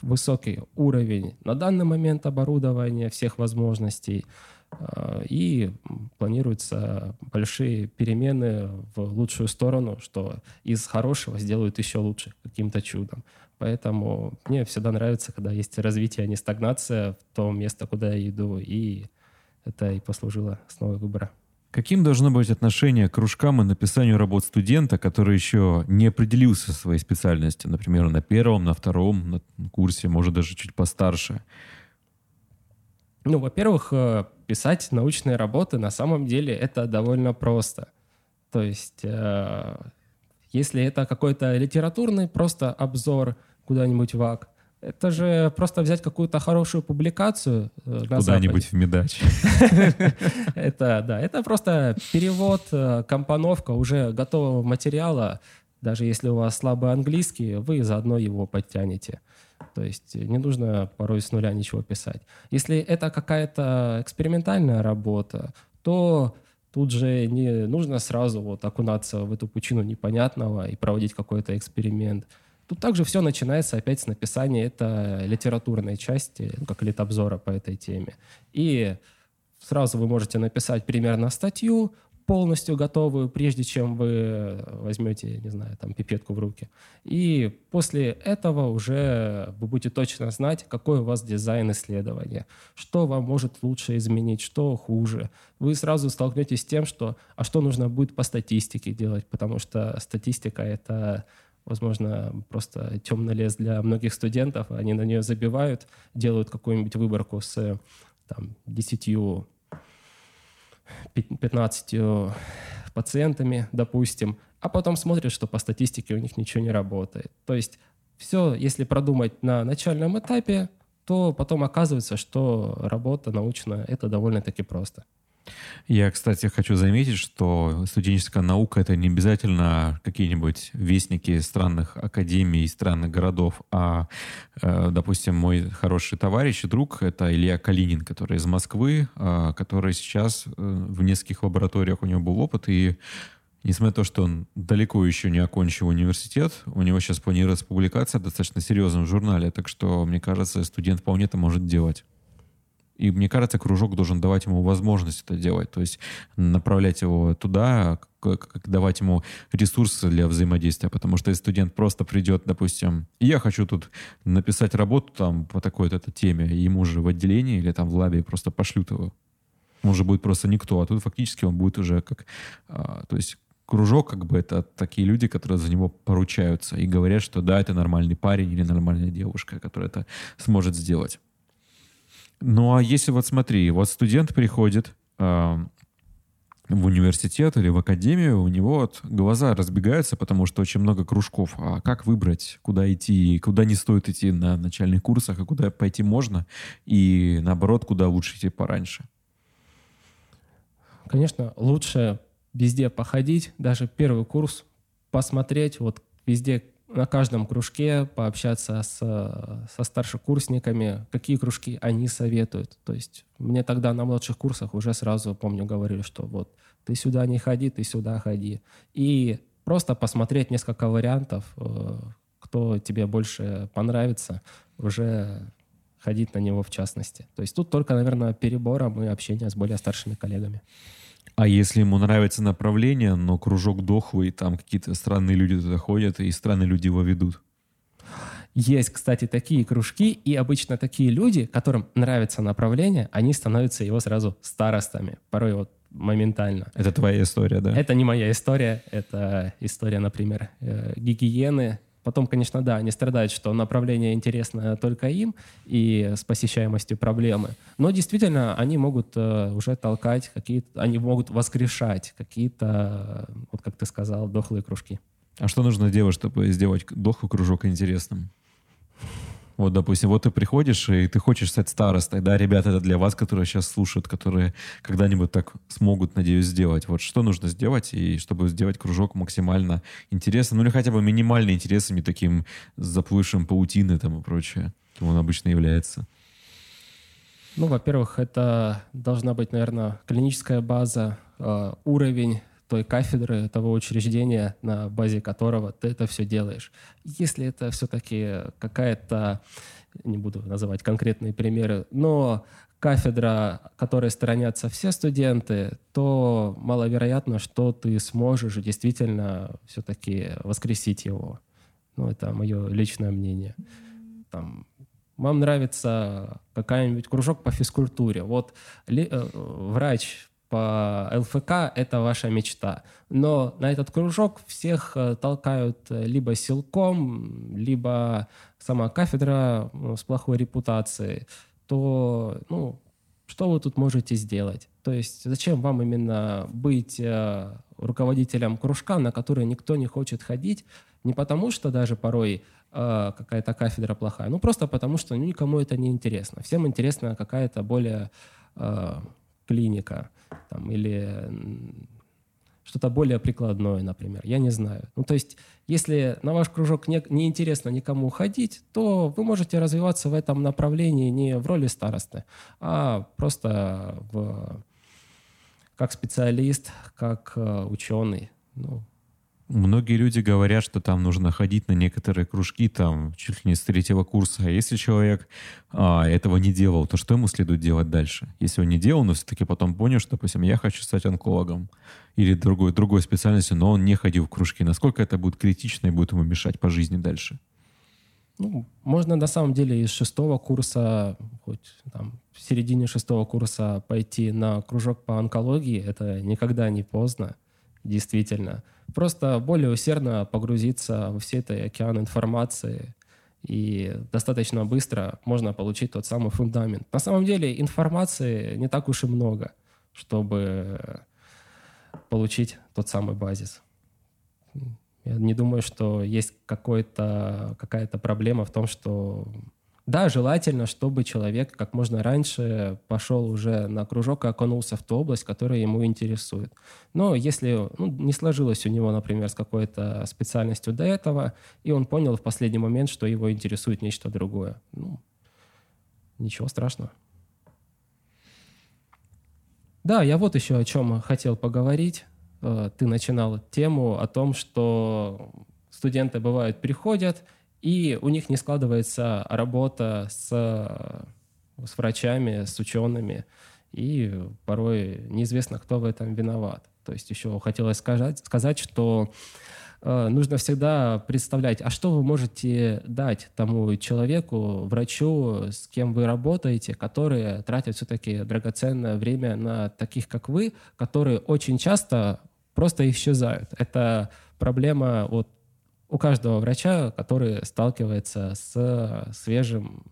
высокий уровень на данный момент оборудования, всех возможностей, и планируются большие перемены в лучшую сторону, что из хорошего сделают еще лучше каким-то чудом. Поэтому мне всегда нравится, когда есть развитие, а не стагнация в то место, куда я иду. И это и послужило основой выбора. Каким должно быть отношение к кружкам и написанию работ студента, который еще не определился своей специальностью, например, на первом, на втором на курсе, может даже чуть постарше? Ну, во-первых, э, писать научные работы на самом деле это довольно просто. То есть э, если это какой-то литературный просто обзор куда-нибудь в АК, это же просто взять какую-то хорошую публикацию э, Куда-нибудь в Медач. Это, да, это просто перевод, компоновка уже готового материала. Даже если у вас слабый английский, вы заодно его подтянете. То есть не нужно порой с нуля ничего писать. Если это какая-то экспериментальная работа, то Тут же не нужно сразу вот окунаться в эту пучину непонятного и проводить какой-то эксперимент. Тут также все начинается опять с написания это литературной части, ну, как литобзора по этой теме. И сразу вы можете написать примерно статью, полностью готовую, прежде чем вы возьмете, не знаю, там, пипетку в руки. И после этого уже вы будете точно знать, какой у вас дизайн исследования, что вам может лучше изменить, что хуже. Вы сразу столкнетесь с тем, что, а что нужно будет по статистике делать, потому что статистика — это возможно, просто темный лес для многих студентов. Они на нее забивают, делают какую-нибудь выборку с там, десятью 15 пациентами, допустим, а потом смотрят, что по статистике у них ничего не работает. То есть все, если продумать на начальном этапе, то потом оказывается, что работа научная — это довольно-таки просто. Я, кстати, хочу заметить, что студенческая наука — это не обязательно какие-нибудь вестники странных академий, странных городов, а, э, допустим, мой хороший товарищ и друг — это Илья Калинин, который из Москвы, а, который сейчас э, в нескольких лабораториях у него был опыт, и Несмотря на то, что он далеко еще не окончил университет, у него сейчас планируется публикация в достаточно серьезном журнале, так что, мне кажется, студент вполне это может делать. И мне кажется, кружок должен давать ему возможность это делать, то есть направлять его туда, давать ему ресурсы для взаимодействия, потому что если студент просто придет, допустим, я хочу тут написать работу там по такой-то теме, ему же в отделении или там в лабе просто пошлют его, он же будет просто никто, а тут фактически он будет уже как, а, то есть кружок, как бы это такие люди, которые за него поручаются и говорят, что да, это нормальный парень или нормальная девушка, которая это сможет сделать. Ну а если вот смотри, вот студент приходит э, в университет или в академию, у него вот глаза разбегаются, потому что очень много кружков. А как выбрать, куда идти, куда не стоит идти на начальных курсах, а куда пойти можно, и наоборот, куда лучше идти пораньше? Конечно, лучше везде походить, даже первый курс посмотреть, вот везде на каждом кружке пообщаться с, со старшекурсниками, какие кружки они советуют. То есть мне тогда на младших курсах уже сразу, помню, говорили, что вот ты сюда не ходи, ты сюда ходи. И просто посмотреть несколько вариантов, э, кто тебе больше понравится, уже ходить на него в частности. То есть тут только, наверное, перебором и общение с более старшими коллегами. А если ему нравится направление, но кружок дохлый, там какие-то странные люди туда ходят, и странные люди его ведут? Есть, кстати, такие кружки, и обычно такие люди, которым нравится направление, они становятся его сразу старостами. Порой вот моментально. Это твоя история, да? Это не моя история, это история, например, э, гигиены Потом, конечно, да, они страдают, что направление интересно только им и с посещаемостью проблемы. Но действительно, они могут э, уже толкать какие-то, они могут воскрешать какие-то, вот как ты сказал, дохлые кружки. А что нужно делать, чтобы сделать дохлый кружок интересным? Вот, допустим, вот ты приходишь, и ты хочешь стать старостой, да, ребята, это для вас, которые сейчас слушают, которые когда-нибудь так смогут, надеюсь, сделать. Вот что нужно сделать, и чтобы сделать кружок максимально интересным, ну или хотя бы минимально интересным, не таким заплывшим паутиной там и прочее, чем он обычно является? Ну, во-первых, это должна быть, наверное, клиническая база, э, уровень той кафедры, того учреждения, на базе которого ты это все делаешь. Если это все-таки какая-то, не буду называть конкретные примеры, но кафедра, которой сторонятся все студенты, то маловероятно, что ты сможешь действительно все-таки воскресить его. Ну, это мое личное мнение. Там, вам нравится какая-нибудь кружок по физкультуре. Вот ли, э, врач по ЛФК — это ваша мечта. Но на этот кружок всех э, толкают э, либо силком, либо сама кафедра ну, с плохой репутацией. То, ну, что вы тут можете сделать? То есть зачем вам именно быть э, руководителем кружка, на который никто не хочет ходить? Не потому, что даже порой э, какая-то кафедра плохая, ну просто потому, что никому это не интересно. Всем интересна какая-то более э, клиника там, или что-то более прикладное, например. Я не знаю. Ну, то есть, если на ваш кружок не, не интересно никому ходить, то вы можете развиваться в этом направлении не в роли старосты, а просто в, как специалист, как э, ученый. Ну, Многие люди говорят, что там нужно ходить на некоторые кружки, там, чуть ли не с третьего курса. А если человек а, этого не делал, то что ему следует делать дальше? Если он не делал, но все-таки потом понял, что, допустим, я хочу стать онкологом или другой, другой специальностью, но он не ходил в кружки, насколько это будет критично и будет ему мешать по жизни дальше? Ну, можно на самом деле из шестого курса, хоть там в середине шестого курса пойти на кружок по онкологии, это никогда не поздно, действительно. Просто более усердно погрузиться во все это океан информации, и достаточно быстро можно получить тот самый фундамент. На самом деле информации не так уж и много. чтобы получить тот самый базис. Я не думаю, что есть какая-то проблема в том, что да, желательно, чтобы человек как можно раньше пошел уже на кружок и окунулся в ту область, которая ему интересует. Но если ну, не сложилось у него, например, с какой-то специальностью до этого, и он понял в последний момент, что его интересует нечто другое, ну, ничего страшного. Да, я вот еще о чем хотел поговорить. Э, ты начинал тему о том, что студенты бывают приходят, и у них не складывается работа с, с врачами, с учеными, и порой неизвестно, кто в этом виноват. То есть еще хотелось сказать, сказать что э, нужно всегда представлять, а что вы можете дать тому человеку, врачу, с кем вы работаете, которые тратят все-таки драгоценное время на таких, как вы, которые очень часто просто исчезают. Это проблема вот у каждого врача, который сталкивается с свежим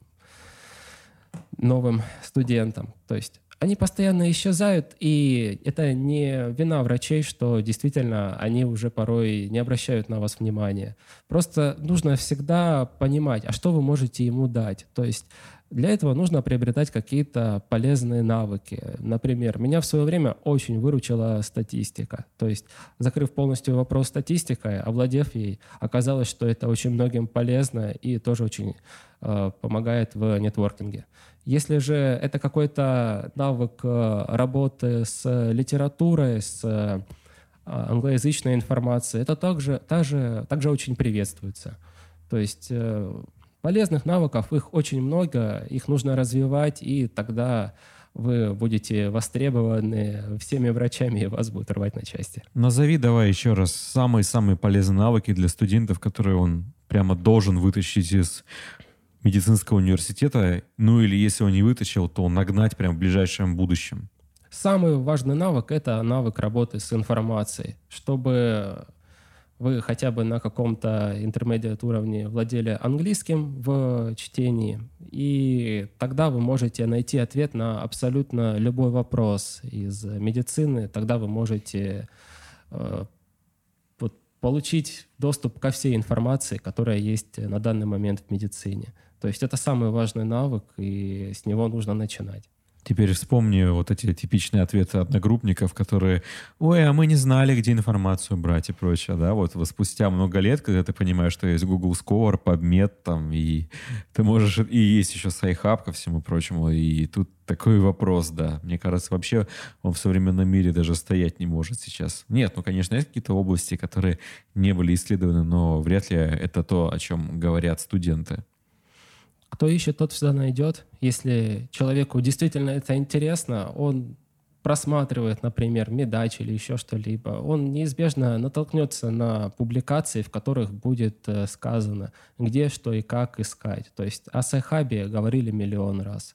новым студентом. То есть они постоянно исчезают, и это не вина врачей, что действительно они уже порой не обращают на вас внимания. Просто нужно всегда понимать, а что вы можете ему дать. То есть для этого нужно приобретать какие-то полезные навыки. Например, меня в свое время очень выручила статистика. То есть, закрыв полностью вопрос статистикой, овладев ей, оказалось, что это очень многим полезно и тоже очень э, помогает в нетворкинге. Если же это какой-то навык э, работы с литературой, с э, англоязычной информацией, это также, также, также очень приветствуется. То есть э, Полезных навыков, их очень много, их нужно развивать, и тогда вы будете востребованы всеми врачами, и вас будут рвать на части. Назови давай еще раз самые-самые полезные навыки для студентов, которые он прямо должен вытащить из медицинского университета, ну или если он не вытащил, то нагнать прямо в ближайшем будущем. Самый важный навык — это навык работы с информацией, чтобы вы хотя бы на каком-то интермедиат уровне владели английским в чтении, и тогда вы можете найти ответ на абсолютно любой вопрос из медицины, тогда вы можете э, вот, получить доступ ко всей информации, которая есть на данный момент в медицине. То есть это самый важный навык, и с него нужно начинать. Теперь вспомни вот эти типичные ответы одногруппников, которые, ой, а мы не знали, где информацию брать и прочее, да, вот спустя много лет, когда ты понимаешь, что есть Google Scholar, PubMed там, и ты можешь, и есть еще SciHub ко всему прочему, и тут такой вопрос, да. Мне кажется, вообще он в современном мире даже стоять не может сейчас. Нет, ну, конечно, есть какие-то области, которые не были исследованы, но вряд ли это то, о чем говорят студенты. Кто ищет, тот всегда найдет. Если человеку действительно это интересно, он просматривает, например, медач или еще что-либо, он неизбежно натолкнется на публикации, в которых будет э, сказано, где, что и как искать. То есть о Sci-Hub е говорили миллион раз.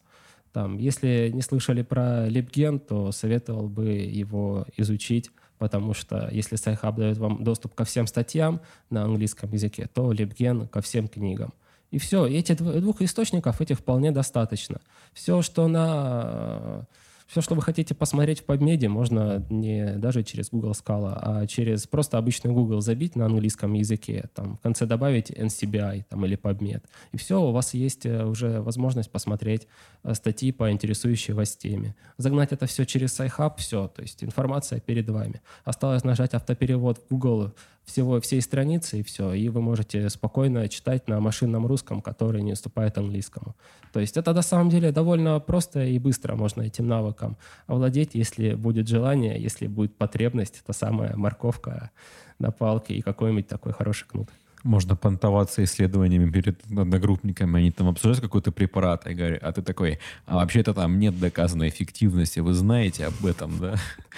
Там, если не слышали про LibGen, то советовал бы его изучить, потому что если Sci-Hub дает вам доступ ко всем статьям на английском языке, то LibGen ко всем книгам. И все. Этих двух источников, этих вполне достаточно. Все, что на все, что вы хотите посмотреть в PubMed, можно не даже через Google Scholar, а через просто обычный Google забить на английском языке, там в конце добавить NCBI там, или PubMed. И все, у вас есть э, уже возможность посмотреть э, статьи по интересующей вас теме. Загнать это все через Sci-Hub, все, то есть информация перед вами. Осталось нажать автоперевод в Google всего, всей страницы, и все. И вы можете спокойно читать на машинном русском, который не уступает английскому. То есть это на самом деле довольно просто и быстро можно этим навыком овладеть, если будет желание, если будет потребность, та самая морковка на палке и какой-нибудь такой хороший кнут можно понтоваться исследованиями перед одногруппниками, они там обсуждают какой-то препарат, и говорят, а ты такой, а вообще-то там нет доказанной эффективности, вы знаете об этом, да?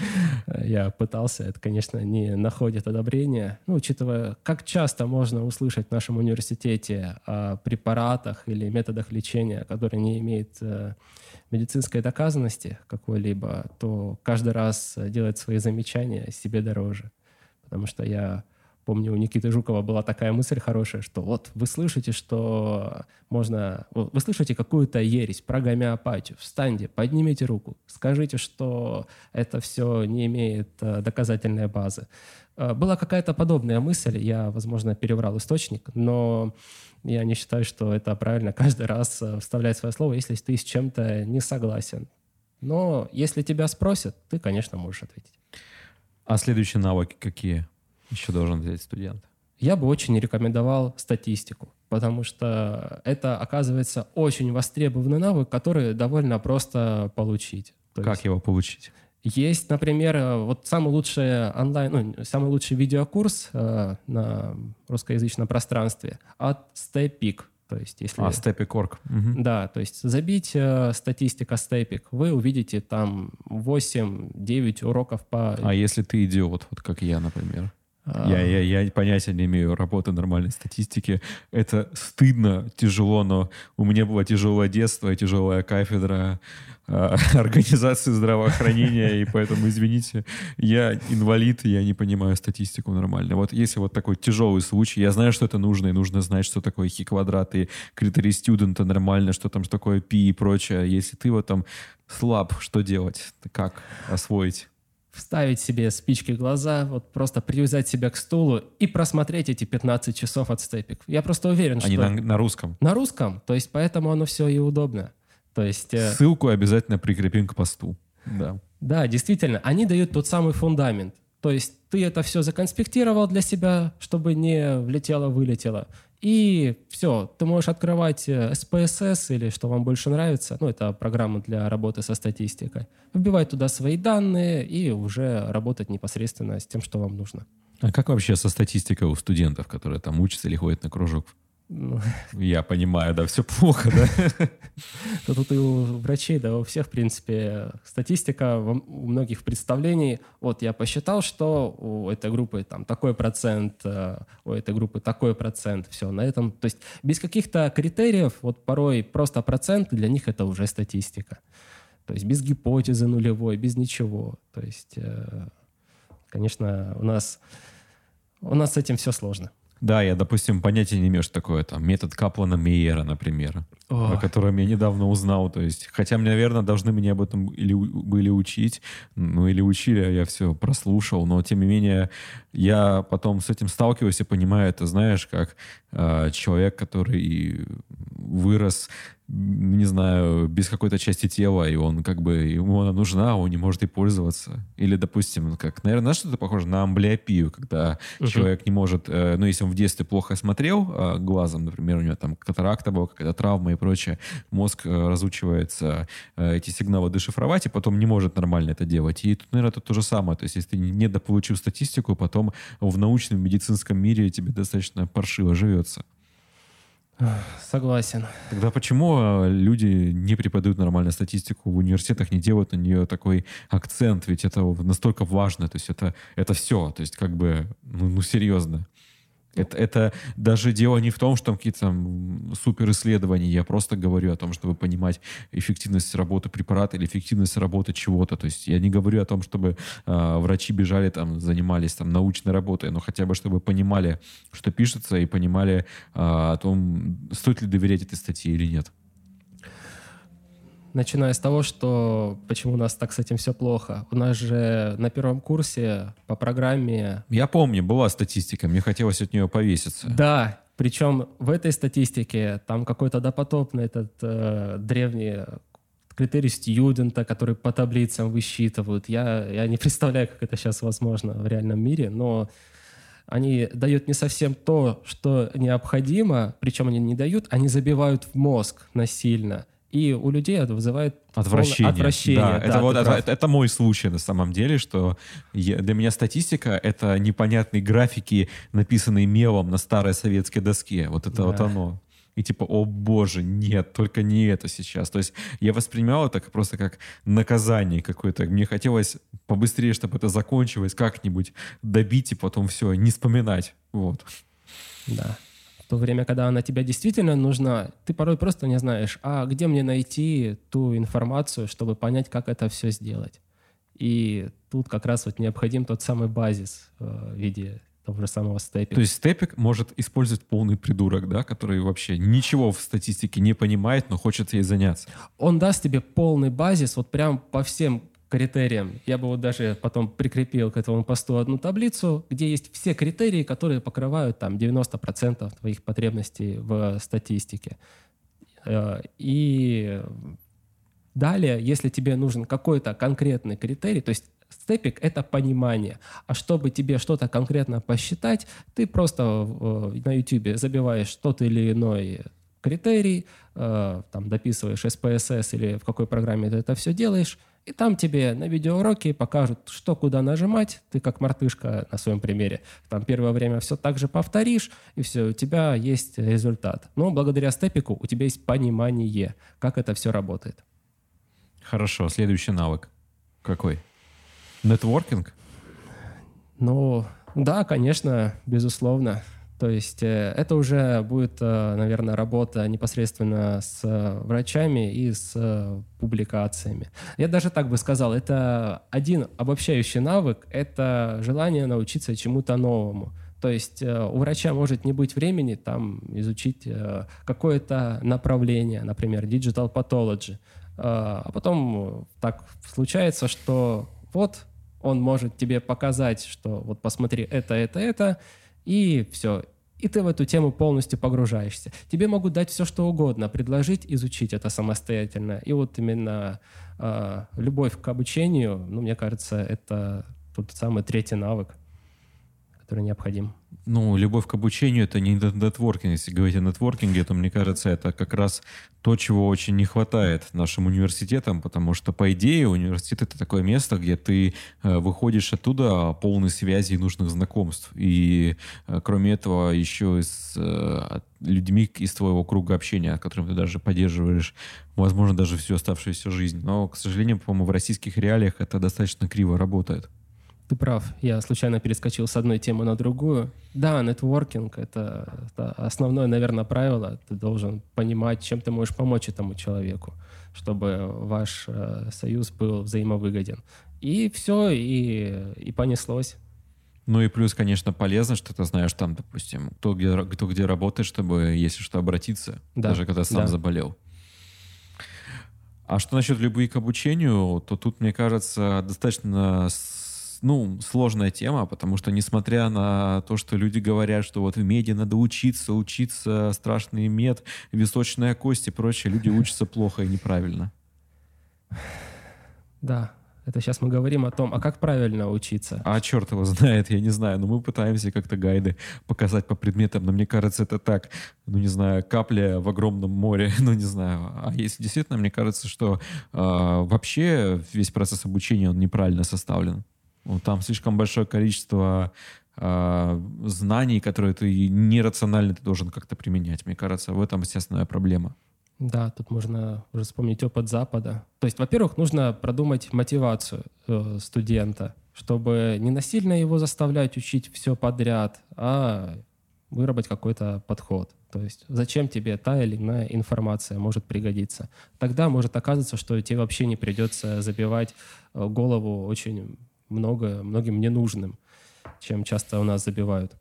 Я пытался, это, конечно, не находит одобрения. Ну, учитывая, как часто можно услышать в нашем университете о препаратах или методах лечения, которые не имеют э, медицинской доказанности какой-либо, то каждый раз делать свои замечания себе дороже. Потому что я помню, у Никиты Жукова была такая мысль хорошая, что вот вы слышите, что можно... Вы слышите какую-то ересь про гомеопатию. Встаньте, поднимите руку, скажите, что это все не имеет э, доказательной базы. Э, была какая-то подобная мысль, я, возможно, переврал источник, но я не считаю, что это правильно каждый раз э, вставлять свое слово, если ты с чем-то не согласен. Но если тебя спросят, ты, конечно, можешь ответить. А следующие навыки какие еще должен взять студент? Я бы очень рекомендовал статистику, потому что это, оказывается, очень востребованный навык, который довольно просто получить. То как есть... его получить? Есть, например, вот самый лучший онлайн, ну, самый лучший видеокурс э, на русскоязычном пространстве от StepPeak. То есть, если... А, Stepik.org. Угу. Да, то есть забить э, статистика Stepik, вы увидите там 8-9 уроков по... А если ты идиот, вот как я, например? Я, я, я понятия не имею работы нормальной статистики. Это стыдно, тяжело, но у меня было тяжелое детство, тяжелая кафедра э, организации здравоохранения, и поэтому, извините, я инвалид, я не понимаю статистику нормально. Вот если вот такой тяжелый случай, я знаю, что это нужно, и нужно знать, что такое хи квадрат и критерий студента нормально, что там что такое пи и прочее. Если ты вот там слаб, что делать? Как освоить? Вставить себе спички в глаза, вот просто привязать себя к стулу и просмотреть эти 15 часов от степик. Я просто уверен, Они что... Они на, на русском? На русском, то есть поэтому оно все и удобно. То есть... Э, Ссылку обязательно прикрепим к посту. Да. Да, действительно, они дают тот самый фундамент. То есть ты это все законспектировал для себя, чтобы не влетело-вылетело. И все, ты можешь открывать SPSS э, или что вам больше нравится, ну, это программа для работы со статистикой, вбивать туда свои данные и уже работать непосредственно с тем, что вам нужно. А как вообще со статистикой у студентов, которые там учатся или ходят на кружок? Я понимаю, да, все плохо, да? Да тут и у врачей, да, у всех, в принципе, статистика у многих представлений. Вот я посчитал, что у этой группы там такой процент, э, у этой группы такой процент, все, на этом. То есть без каких-то критериев, вот порой просто процент, для них это уже статистика. То есть без гипотезы нулевой, без ничего. То есть, э, конечно, у нас, у нас с этим все сложно. Да, я, допустим, понятия не имею, что такое там метод Каплана Мейера, например, О. о котором я недавно узнал. То есть, хотя, наверное, должны меня об этом или были учить, ну или учили, а я все прослушал, но тем не менее я потом с этим сталкиваюсь и понимаю, это знаешь, как э, человек, который вырос не знаю, без какой-то части тела, и он как бы, ему она нужна, он не может ей пользоваться. Или, допустим, как, наверное, на что-то похоже на амблиопию, когда uh-huh. человек не может, э, ну, если он в детстве плохо смотрел э, глазом, например, у него там катаракта была, какая-то травма и прочее, мозг э, разучивается э, эти сигналы дешифровать, и потом не может нормально это делать. И тут, наверное, это то же самое. То есть, если ты недополучил статистику, потом в научном медицинском мире тебе достаточно паршиво живется. Согласен. Тогда почему а, люди не преподают нормально статистику в университетах, не делают на нее такой акцент? Ведь это настолько важно, то есть это, это все, то есть как бы, ну, ну серьезно. Это, это даже дело не в том, что там какие-то там суперисследования. Я просто говорю о том, чтобы понимать эффективность работы препарата или эффективность работы чего-то. То есть я не говорю о том, чтобы э, врачи бежали там, занимались там научной работой, но хотя бы чтобы понимали, что пишется, и понимали э, о том, стоит ли доверять этой статье или нет начиная с того, что почему у нас так с этим все плохо. У нас же на первом курсе по программе... Я помню, была статистика, мне хотелось от нее повеситься. Да, причем в этой статистике там какой-то допотопный этот э, древний критерий студента, который по таблицам высчитывают. Я, я не представляю, как это сейчас возможно в реальном мире, но они дают не совсем то, что необходимо, причем они не дают, они забивают в мозг насильно. И у людей это вызывает отвращение. отвращение да, да, это, вот, это, это, это мой случай на самом деле, что я, для меня статистика — это непонятные графики, написанные мелом на старой советской доске. Вот это да. вот оно. И типа, о боже, нет, только не это сейчас. То есть я воспринимал это просто как наказание какое-то. Мне хотелось побыстрее, чтобы это закончилось, как-нибудь добить и потом все, не вспоминать. Вот. Да то время, когда она тебе действительно нужна, ты порой просто не знаешь, а где мне найти ту информацию, чтобы понять, как это все сделать. И тут как раз вот необходим тот самый базис э, в виде того же самого степика. То есть степик может использовать полный придурок, да, который вообще ничего в статистике не понимает, но хочет ей заняться. Он даст тебе полный базис вот прям по всем критериям. Я бы вот даже потом прикрепил к этому посту одну таблицу, где есть все критерии, которые покрывают там 90% твоих потребностей в статистике. Э, и далее, если тебе нужен какой-то конкретный критерий, то есть степик — это понимание. А чтобы тебе что-то конкретно посчитать, ты просто э, на YouTube забиваешь тот или иной критерий, э, там дописываешь SPSS или в какой программе ты это все делаешь, и там тебе на видеоуроке покажут, что куда нажимать. Ты как мартышка на своем примере. Там первое время все так же повторишь, и все, у тебя есть результат. Но благодаря степику у тебя есть понимание, как это все работает. Хорошо, следующий навык. Какой? Нетворкинг? Ну, да, конечно, безусловно. То есть э, это уже будет, э, наверное, работа непосредственно с э, врачами и с публикациями. Я даже так бы сказал, это один обобщающий навык, это желание научиться чему-то новому. То есть у врача может не быть времени там изучить какое-то направление, например, digital pathology. А потом так случается, что вот он может тебе показать, что вот посмотри это, это, это, и все. И ты в эту тему полностью погружаешься. Тебе могут дать все, что угодно, предложить изучить это самостоятельно. И вот именно э, любовь к обучению, ну, мне кажется, это тот самый третий навык, который необходим ну, любовь к обучению — это не нетворкинг. Если говорить о нетворкинге, то, мне кажется, это как раз то, чего очень не хватает нашим университетам, потому что, по идее, университет — это такое место, где ты э, выходишь оттуда полной связи и нужных знакомств. И, э, кроме этого, еще с э, людьми из твоего круга общения, с которым ты даже поддерживаешь, возможно, даже всю оставшуюся жизнь. Но, к сожалению, по-моему, в российских реалиях это достаточно криво работает. Ты прав, я случайно перескочил с одной темы на другую. Да, нетворкинг — это, это основное, наверное, правило. Ты должен понимать, чем ты можешь помочь этому человеку, чтобы ваш э, союз был взаимовыгоден. И все, и, и понеслось. Ну и плюс, конечно, полезно, что ты знаешь там, допустим, кто где, кто где работает, чтобы, если что, обратиться, да. даже когда сам да. заболел. А что насчет любви к обучению, то тут, мне кажется, достаточно ну, сложная тема, потому что, несмотря на то, что люди говорят, что вот в меди надо учиться, учиться, страшный мед, височная кость и прочее, люди учатся плохо и неправильно. Да, это сейчас мы говорим о том, а как правильно учиться? А черт его знает, я не знаю. Но мы пытаемся как-то гайды показать по предметам. Но мне кажется, это так, ну не знаю, капля в огромном море, ну не знаю. А если действительно, мне кажется, что э, вообще весь процесс обучения, он неправильно составлен. Ну, там слишком большое количество э, знаний, которые ты нерационально ты должен как-то применять. Мне кажется, в этом естественная проблема. Да, тут можно уже вспомнить опыт Запада. То есть, во-первых, нужно продумать мотивацию э, студента, чтобы не насильно его заставлять учить все подряд, а выработать какой-то подход. То есть зачем тебе та или иная информация может пригодиться. Тогда может оказаться, что тебе вообще не придется забивать э, голову очень много, многим ненужным, чем часто у нас забивают.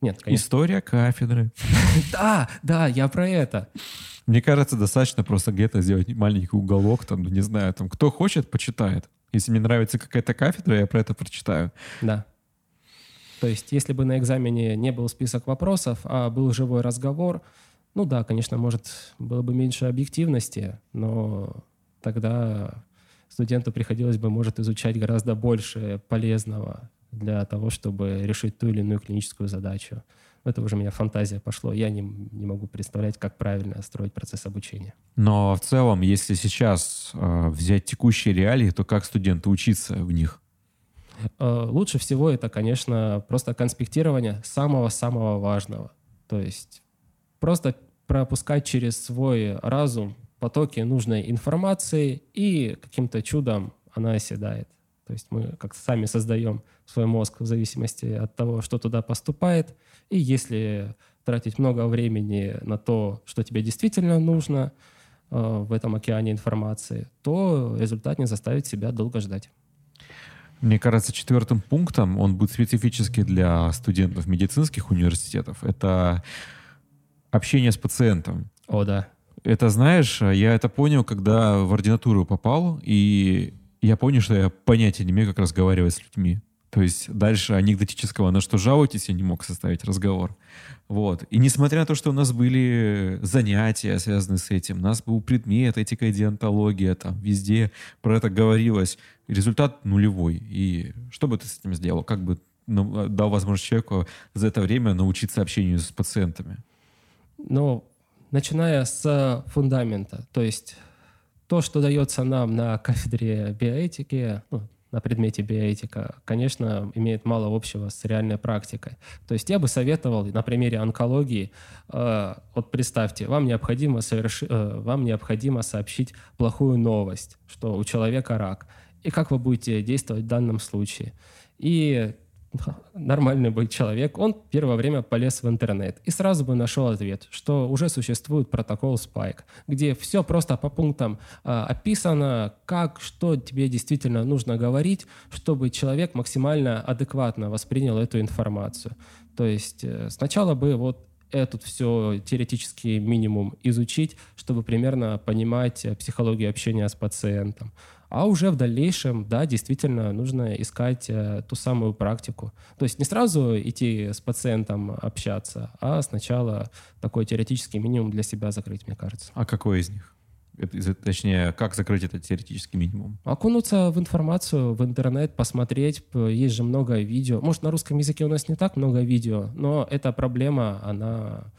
Нет, конечно. История кафедры. Да, да, я про это. Мне кажется, достаточно просто где-то сделать маленький уголок, там, не знаю, там, кто хочет, почитает. Если мне нравится какая-то кафедра, я про это прочитаю. Да. То есть, если бы на экзамене не был список вопросов, а был живой разговор, ну да, конечно, может, было бы меньше объективности, но тогда студенту приходилось бы, может, изучать гораздо больше полезного для того, чтобы решить ту или иную клиническую задачу. Это уже у меня фантазия пошло. Я не, не могу представлять, как правильно строить процесс обучения. Но в целом, если сейчас э, взять текущие реалии, то как студенту учиться в них? Э, лучше всего это, конечно, просто конспектирование самого-самого важного. То есть просто пропускать через свой разум потоке нужной информации, и каким-то чудом она оседает. То есть мы как-то сами создаем свой мозг в зависимости от того, что туда поступает. И если тратить много времени на то, что тебе действительно нужно э, в этом океане информации, то результат не заставит себя долго ждать. Мне кажется, четвертым пунктом, он будет специфически для студентов медицинских университетов, это общение с пациентом. О, да. Это, знаешь, я это понял, когда в ординатуру попал, и я понял, что я понятия не имею, как разговаривать с людьми. То есть дальше анекдотического «на что жалуетесь» я не мог составить разговор. Вот. И несмотря на то, что у нас были занятия, связанные с этим, у нас был предмет, этика и диантология, там везде про это говорилось, результат нулевой. И что бы ты с этим сделал? Как бы ну, дал возможность человеку за это время научиться общению с пациентами? Ну, начиная с фундамента, то есть то, что дается нам на кафедре биоэтики, ну, на предмете биоэтика, конечно, имеет мало общего с реальной практикой. То есть я бы советовал на примере онкологии, э, вот представьте, вам необходимо, соверши, э, вам необходимо сообщить плохую новость, что у человека рак, и как вы будете действовать в данном случае. И нормальный был человек, он первое время полез в интернет и сразу бы нашел ответ, что уже существует протокол Spike, где все просто по пунктам а, описано, как, что тебе действительно нужно говорить, чтобы человек максимально адекватно воспринял эту информацию. То есть э, сначала бы вот этот все теоретический минимум изучить, чтобы примерно понимать э, психологию общения с пациентом. А уже в дальнейшем, да, действительно нужно искать э, ту самую практику. То есть не сразу идти с пациентом общаться, а сначала такой теоретический минимум для себя закрыть, мне кажется. А какой из них? Точнее, как закрыть этот теоретический минимум? Окунуться в информацию, в интернет, посмотреть. Есть же много видео. Может, на русском языке у нас не так много видео, но эта проблема, она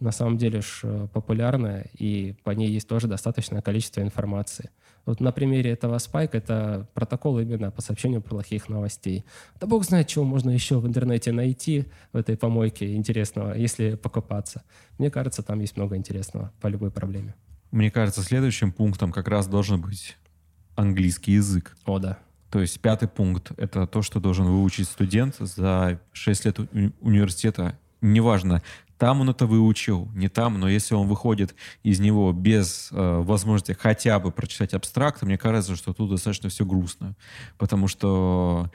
на самом деле ж э, популярная, и по ней есть тоже достаточное количество информации. Вот на примере этого спайка это протокол именно по сообщению плохих новостей. Да бог знает, чего можно еще в интернете найти в этой помойке интересного, если покопаться. Мне кажется, там есть много интересного по любой проблеме. Мне кажется, следующим пунктом как раз должен быть английский язык. О, да. То есть пятый пункт — это то, что должен выучить студент за 6 лет уни- университета. Неважно, там он это выучил, не там, но если он выходит из него без э, возможности хотя бы прочитать абстракт, мне кажется, что тут достаточно все грустно, потому что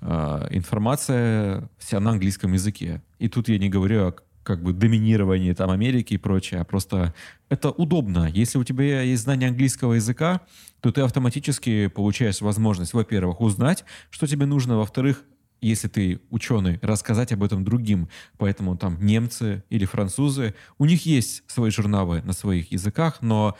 э, информация вся на английском языке. И тут я не говорю о как бы доминировании там Америки и прочее, а просто это удобно. Если у тебя есть знание английского языка, то ты автоматически получаешь возможность, во-первых, узнать, что тебе нужно, во-вторых, если ты ученый, рассказать об этом другим. Поэтому там немцы или французы, у них есть свои журналы на своих языках, но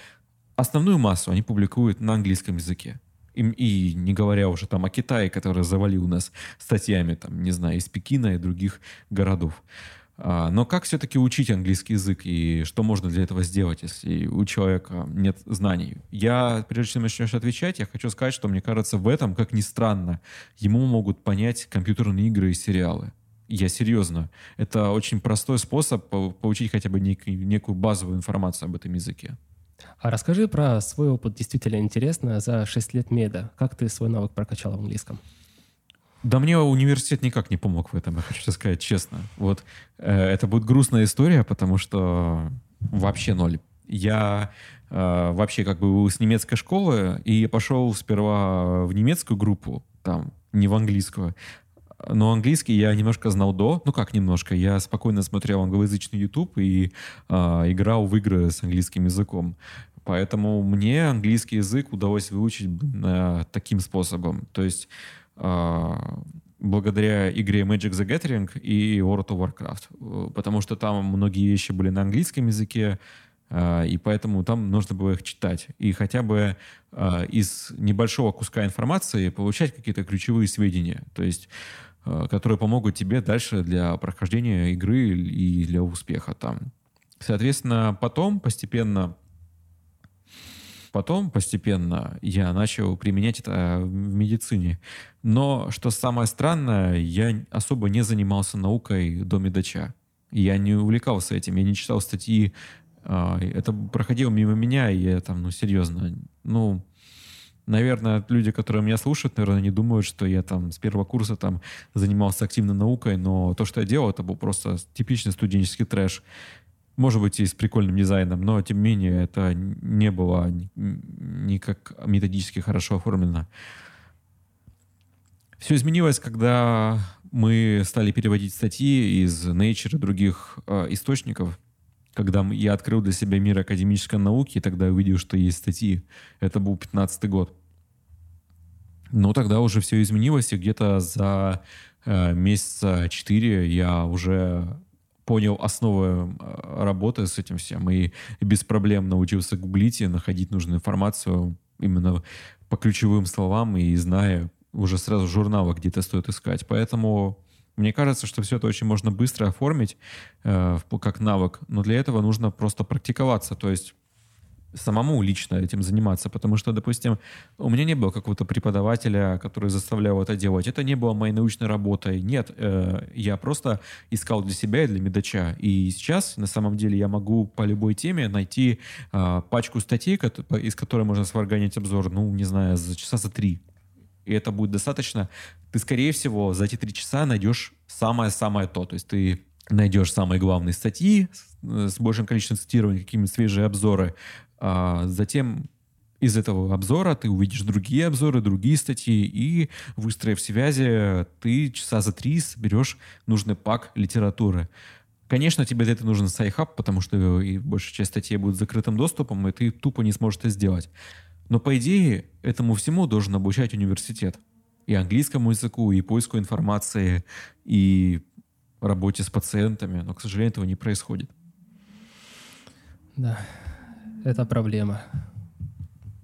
основную массу они публикуют на английском языке. И, и не говоря уже там о Китае, который завалил нас статьями, там, не знаю, из Пекина и других городов. А, но как все-таки учить английский язык и что можно для этого сделать, если у человека нет знаний? Я, прежде чем начнешь отвечать, я хочу сказать, что мне кажется, в этом, как ни странно, ему могут понять компьютерные игры и сериалы. Я серьезно. Это очень простой способ получить хотя бы нек- некую базовую информацию об этом языке. А расскажи про свой опыт, действительно интересно, за 6 лет меда. Как ты свой навык прокачал в английском? Да мне университет никак не помог в этом, я хочу сказать честно. Вот э, это будет грустная история, потому что вообще ноль. Я э, вообще как бы с немецкой школы и пошел сперва в немецкую группу, там, не в английскую. Но английский я немножко знал до, ну как немножко, я спокойно смотрел англоязычный YouTube и э, играл в игры с английским языком. Поэтому мне английский язык удалось выучить э, таким способом. То есть благодаря игре Magic the Gathering и World of Warcraft. Потому что там многие вещи были на английском языке, а, и поэтому там нужно было их читать. И хотя бы из небольшого куска информации получать какие-то ключевые сведения, то есть которые помогут тебе дальше для прохождения игры и для успеха там. Соответственно, потом постепенно Потом постепенно я начал применять это в медицине. Но, что самое странное, я особо не занимался наукой до медача. Я не увлекался этим, я не читал статьи. А, это проходило мимо меня, и я там, ну, серьезно, ну, наверное, люди, которые меня слушают, наверное, не думают, что я там с первого курса там занимался активно наукой, но то, что я делал, это был просто типичный студенческий трэш может быть, и с прикольным дизайном, но, тем не менее, это не было никак методически хорошо оформлено. Все изменилось, когда мы стали переводить статьи из Nature и других э, источников. Когда я открыл для себя мир академической науки, и тогда увидел, что есть статьи. Это был 15 год. Но тогда уже все изменилось, и где-то за э, месяца 4 я уже понял основы э, работы с этим всем и без проблем научился гуглить и находить нужную информацию именно по ключевым словам и зная уже сразу журналы где-то стоит искать. Поэтому мне кажется, что все это очень можно быстро оформить э, как навык, но для этого нужно просто практиковаться. То есть самому лично этим заниматься, потому что, допустим, у меня не было какого-то преподавателя, который заставлял это делать. Это не было моей научной работой. Нет, э, я просто искал для себя и для медача. И сейчас, на самом деле, я могу по любой теме найти э, пачку статей, из которой можно сварганить обзор, ну, не знаю, за часа за три. И это будет достаточно. Ты, скорее всего, за эти три часа найдешь самое-самое то. То есть ты найдешь самые главные статьи с большим количеством цитирований, какие-нибудь свежие обзоры, а затем из этого обзора ты увидишь другие обзоры, другие статьи, и, выстроив связи, ты часа за три соберешь нужный pack литературы. Конечно, тебе для этого нужен Sci-Hub, потому что и большая часть статей будет закрытым доступом, и ты тупо не сможешь это сделать. Но, по идее, этому всему должен обучать университет. И английскому языку, и поиску информации, и работе с пациентами. Но, к сожалению, этого не происходит. Да это проблема.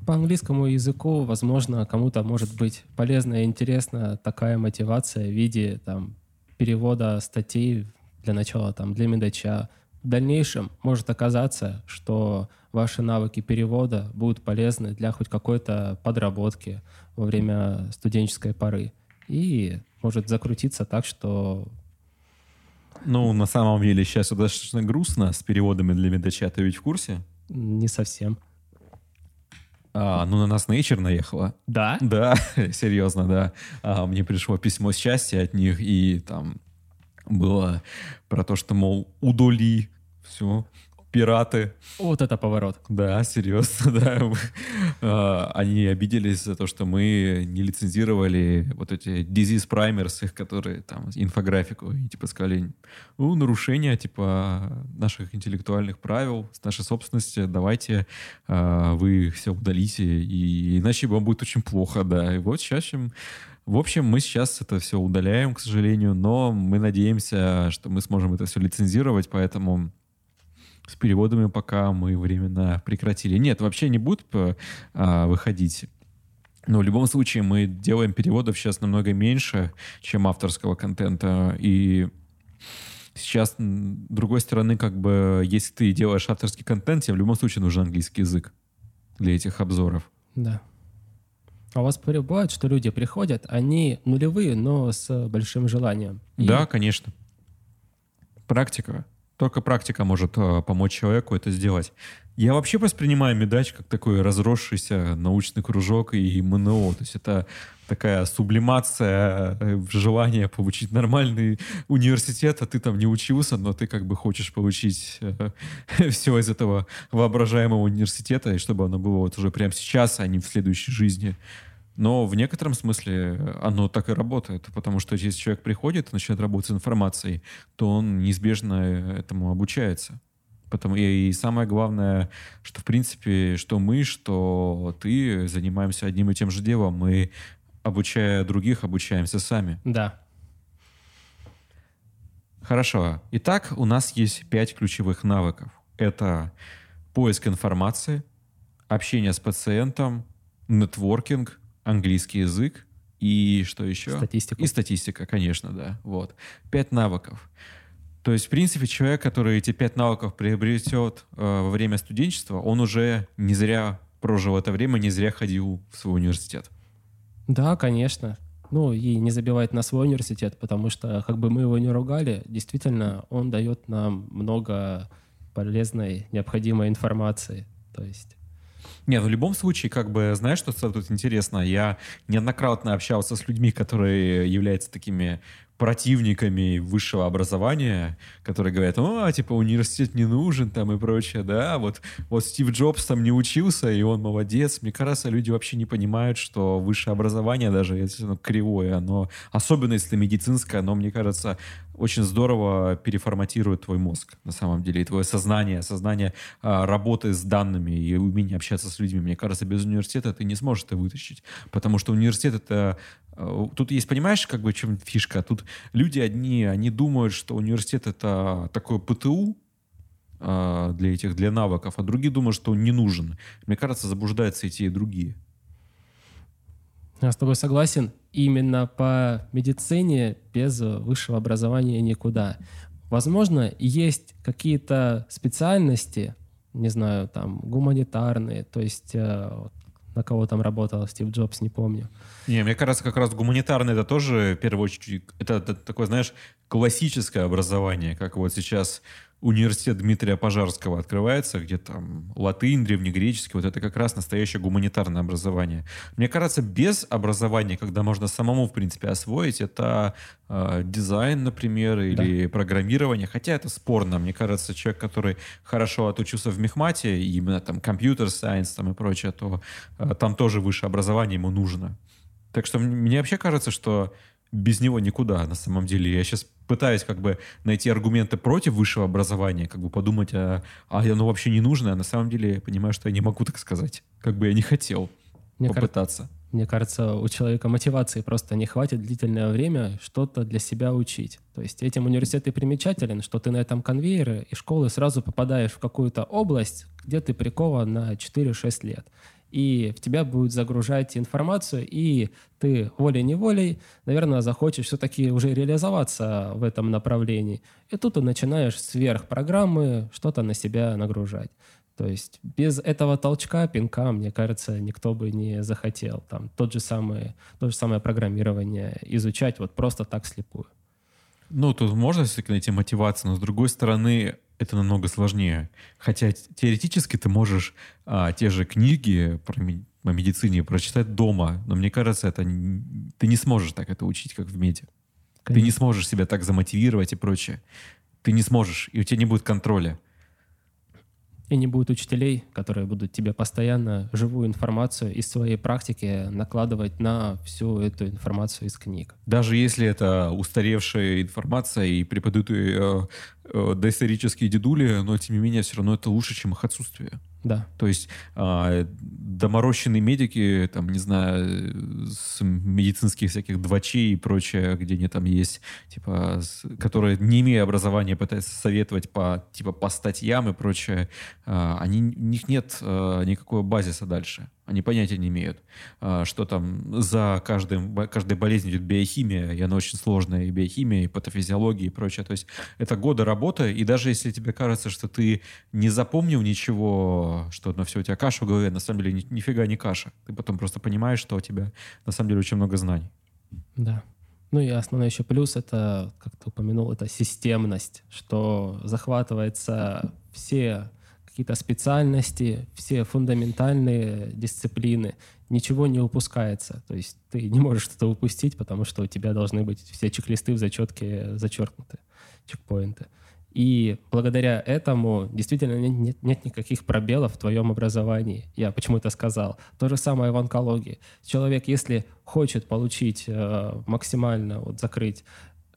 По английскому языку, возможно, кому-то может быть полезна и интересна такая мотивация в виде там, перевода статей для начала там, для медача. В дальнейшем может оказаться, что ваши навыки перевода будут полезны для хоть какой-то подработки во время студенческой поры. И может закрутиться так, что... Ну, на самом деле, сейчас достаточно грустно с переводами для медача. Ты ведь в курсе? Не совсем. А, ну, на нас Nature наехала. Да? Да, серьезно, да. А, мне пришло письмо счастья от них, и там было про то, что, мол, удали все, пираты. Вот это поворот. Да, серьезно, да. А, они обиделись за то, что мы не лицензировали вот эти disease primers, их, которые там, инфографику, и типа сказали, ну, нарушение, типа, наших интеллектуальных правил, с нашей собственности, давайте а, вы все удалите, и иначе вам будет очень плохо, да. И вот сейчас чем в общем, мы сейчас это все удаляем, к сожалению, но мы надеемся, что мы сможем это все лицензировать, поэтому с переводами пока мы временно прекратили. Нет, вообще не будут э, а, выходить. Но в любом случае мы делаем переводов сейчас намного меньше, чем авторского контента. И сейчас, с другой стороны, как бы, если ты делаешь авторский контент, тебе в любом случае нужен английский язык для этих обзоров. Да. А у вас бывает, что люди приходят, они нулевые, но с большим желанием? И... Да, конечно. Практика. Только практика может э, помочь человеку это сделать. Я вообще воспринимаю медач как такой разросшийся научный кружок и МНО. То есть это такая сублимация э, желания получить нормальный университет, а ты там не учился, но ты как бы хочешь получить э, все из этого воображаемого университета, и чтобы оно было вот уже прямо сейчас, а не в следующей жизни. Но в некотором смысле оно так и работает, потому что если человек приходит и начинает работать с информацией, то он неизбежно этому обучается. Потому, и, и самое главное, что в принципе, что мы, что ты занимаемся одним и тем же делом. Мы, обучая других, обучаемся сами. Да. Хорошо. Итак, у нас есть пять ключевых навыков. Это поиск информации, общение с пациентом, нетворкинг, английский язык и что еще? Статистика. И статистика, конечно, да. Вот. Пять навыков. То есть, в принципе, человек, который эти пять навыков приобретет э, во время студенчества, он уже не зря прожил это время, не зря ходил в свой университет. Да, конечно. Ну и не забивает на свой университет, потому что, как бы мы его не ругали, действительно, он дает нам много полезной, необходимой информации. То есть нет, в любом случае, как бы, знаешь, что тут интересно? Я неоднократно общался с людьми, которые являются такими противниками высшего образования, которые говорят, о, типа, университет не нужен там и прочее, да, вот, вот Стив Джобс там не учился, и он молодец. Мне кажется, люди вообще не понимают, что высшее образование, даже если оно кривое, оно, особенно если медицинское, оно, мне кажется, очень здорово переформатирует твой мозг, на самом деле, и твое сознание, сознание а, работы с данными и умение общаться с людьми. Мне кажется, без университета ты не сможешь это вытащить, потому что университет — это тут есть, понимаешь, как бы чем фишка? Тут люди одни, они думают, что университет это такое ПТУ э, для этих, для навыков, а другие думают, что он не нужен. Мне кажется, заблуждаются и те, и другие. Я с тобой согласен. Именно по медицине без высшего образования никуда. Возможно, есть какие-то специальности, не знаю, там, гуманитарные, то есть э, на кого там работал Стив Джобс, не помню. Не, мне кажется, как раз гуманитарное это тоже, в первую очередь, это, это такое, знаешь, классическое образование, как вот сейчас университет Дмитрия Пожарского открывается, где там латынь, древнегреческий, вот это как раз настоящее гуманитарное образование. Мне кажется, без образования, когда можно самому, в принципе, освоить, это э, дизайн, например, или да. программирование, хотя это спорно. Мне кажется, человек, который хорошо отучился в мехмате, именно там компьютер сайенс там и прочее, то э, там тоже высшее образование ему нужно. Так что мне вообще кажется, что без него никуда, на самом деле. Я сейчас пытаюсь как бы найти аргументы против высшего образования, как бы подумать, а, а оно вообще не нужно, а на самом деле я понимаю, что я не могу так сказать. Как бы я не хотел мне попытаться. Кар... Мне кажется, у человека мотивации просто не хватит длительное время что-то для себя учить. То есть этим университет и примечателен, что ты на этом конвейере и школы сразу попадаешь в какую-то область, где ты прикован на 4-6 лет и в тебя будет загружать информацию, и ты волей-неволей, наверное, захочешь все-таки уже реализоваться в этом направлении. И тут ты начинаешь сверх программы что-то на себя нагружать. То есть без этого толчка, пинка, мне кажется, никто бы не захотел там тот же самый, то же самое программирование изучать вот просто так слепую. Ну, тут можно все-таки найти мотивацию, но с другой стороны, это намного сложнее. Хотя теоретически ты можешь а, те же книги про о медицине прочитать дома, но мне кажется, это ты не сможешь так это учить, как в меди. Конечно. Ты не сможешь себя так замотивировать и прочее. Ты не сможешь, и у тебя не будет контроля. И не будет учителей, которые будут тебе постоянно живую информацию из своей практики накладывать на всю эту информацию из книг. Даже если это устаревшая информация и преподают ее э, доисторические дедули, но тем не менее все равно это лучше, чем их отсутствие. Да. То есть э, доморощенные медики, там, не знаю, с медицинских всяких двачей и прочее, где они там есть, типа, с, которые, не имея образования, пытаются советовать по, типа, по статьям и прочее, э, они, у них нет э, никакого базиса дальше. Они понятия не имеют, а, что там за каждым, каждой болезнью идет биохимия, и она очень сложная, и биохимия, и патофизиология, и прочее. То есть это годы работы, и даже если тебе кажется, что ты не запомнил ничего, что на все у тебя каша в голове, на самом деле ни, нифига не каша. Ты потом просто понимаешь, что у тебя на самом деле очень много знаний. Да. Ну и основной еще плюс это, как ты упомянул, это системность, что захватывается все какие-то специальности, все фундаментальные дисциплины, ничего не упускается. То есть ты не можешь что-то упустить, потому что у тебя должны быть все чек-листы в зачетке зачеркнуты, чекпоинты. И благодаря этому действительно нет, нет, нет никаких пробелов в твоем образовании. Я почему это сказал. То же самое в онкологии. Человек, если хочет получить э, максимально, вот, закрыть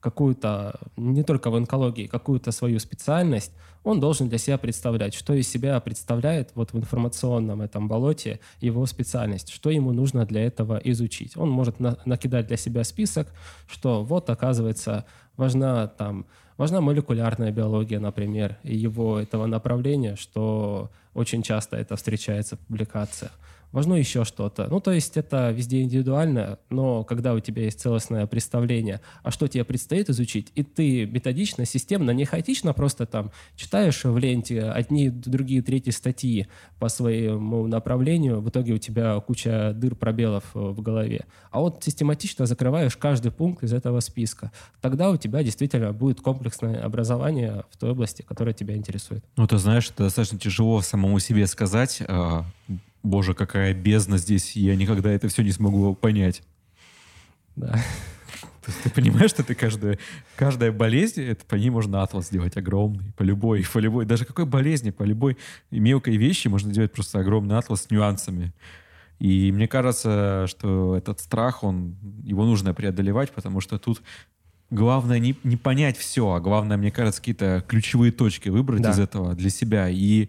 какую-то, не только в онкологии, какую-то свою специальность, он должен для себя представлять, что из себя представляет вот в информационном этом болоте его специальность, что ему нужно для этого изучить. Он может на, накидать для себя список, что вот, оказывается, важна там важна молекулярная биология, например, и его этого направления, что очень часто это встречается в публикациях важно еще что-то. Ну, то есть это везде индивидуально, но когда у тебя есть целостное представление, а что тебе предстоит изучить, и ты методично, системно, не хаотично просто там читаешь в ленте одни, другие, третьи статьи по своему направлению, в итоге у тебя куча дыр, пробелов э, в голове. А вот систематично закрываешь каждый пункт из этого списка. Тогда у тебя действительно будет комплексное образование в той области, которая тебя интересует. Ну, ты знаешь, это достаточно тяжело самому себе сказать, а, боже, какая бездна здесь, я никогда это все не смогу понять. Да. То есть ты понимаешь, что ты каждая, каждая болезнь, это по ней можно атлас сделать огромный, по любой, по любой, даже какой болезни, по любой мелкой вещи можно делать просто огромный атлас с нюансами. И мне кажется, что этот страх, он, его нужно преодолевать, потому что тут главное не, не понять все, а главное, мне кажется, какие-то ключевые точки выбрать да. из этого для себя. И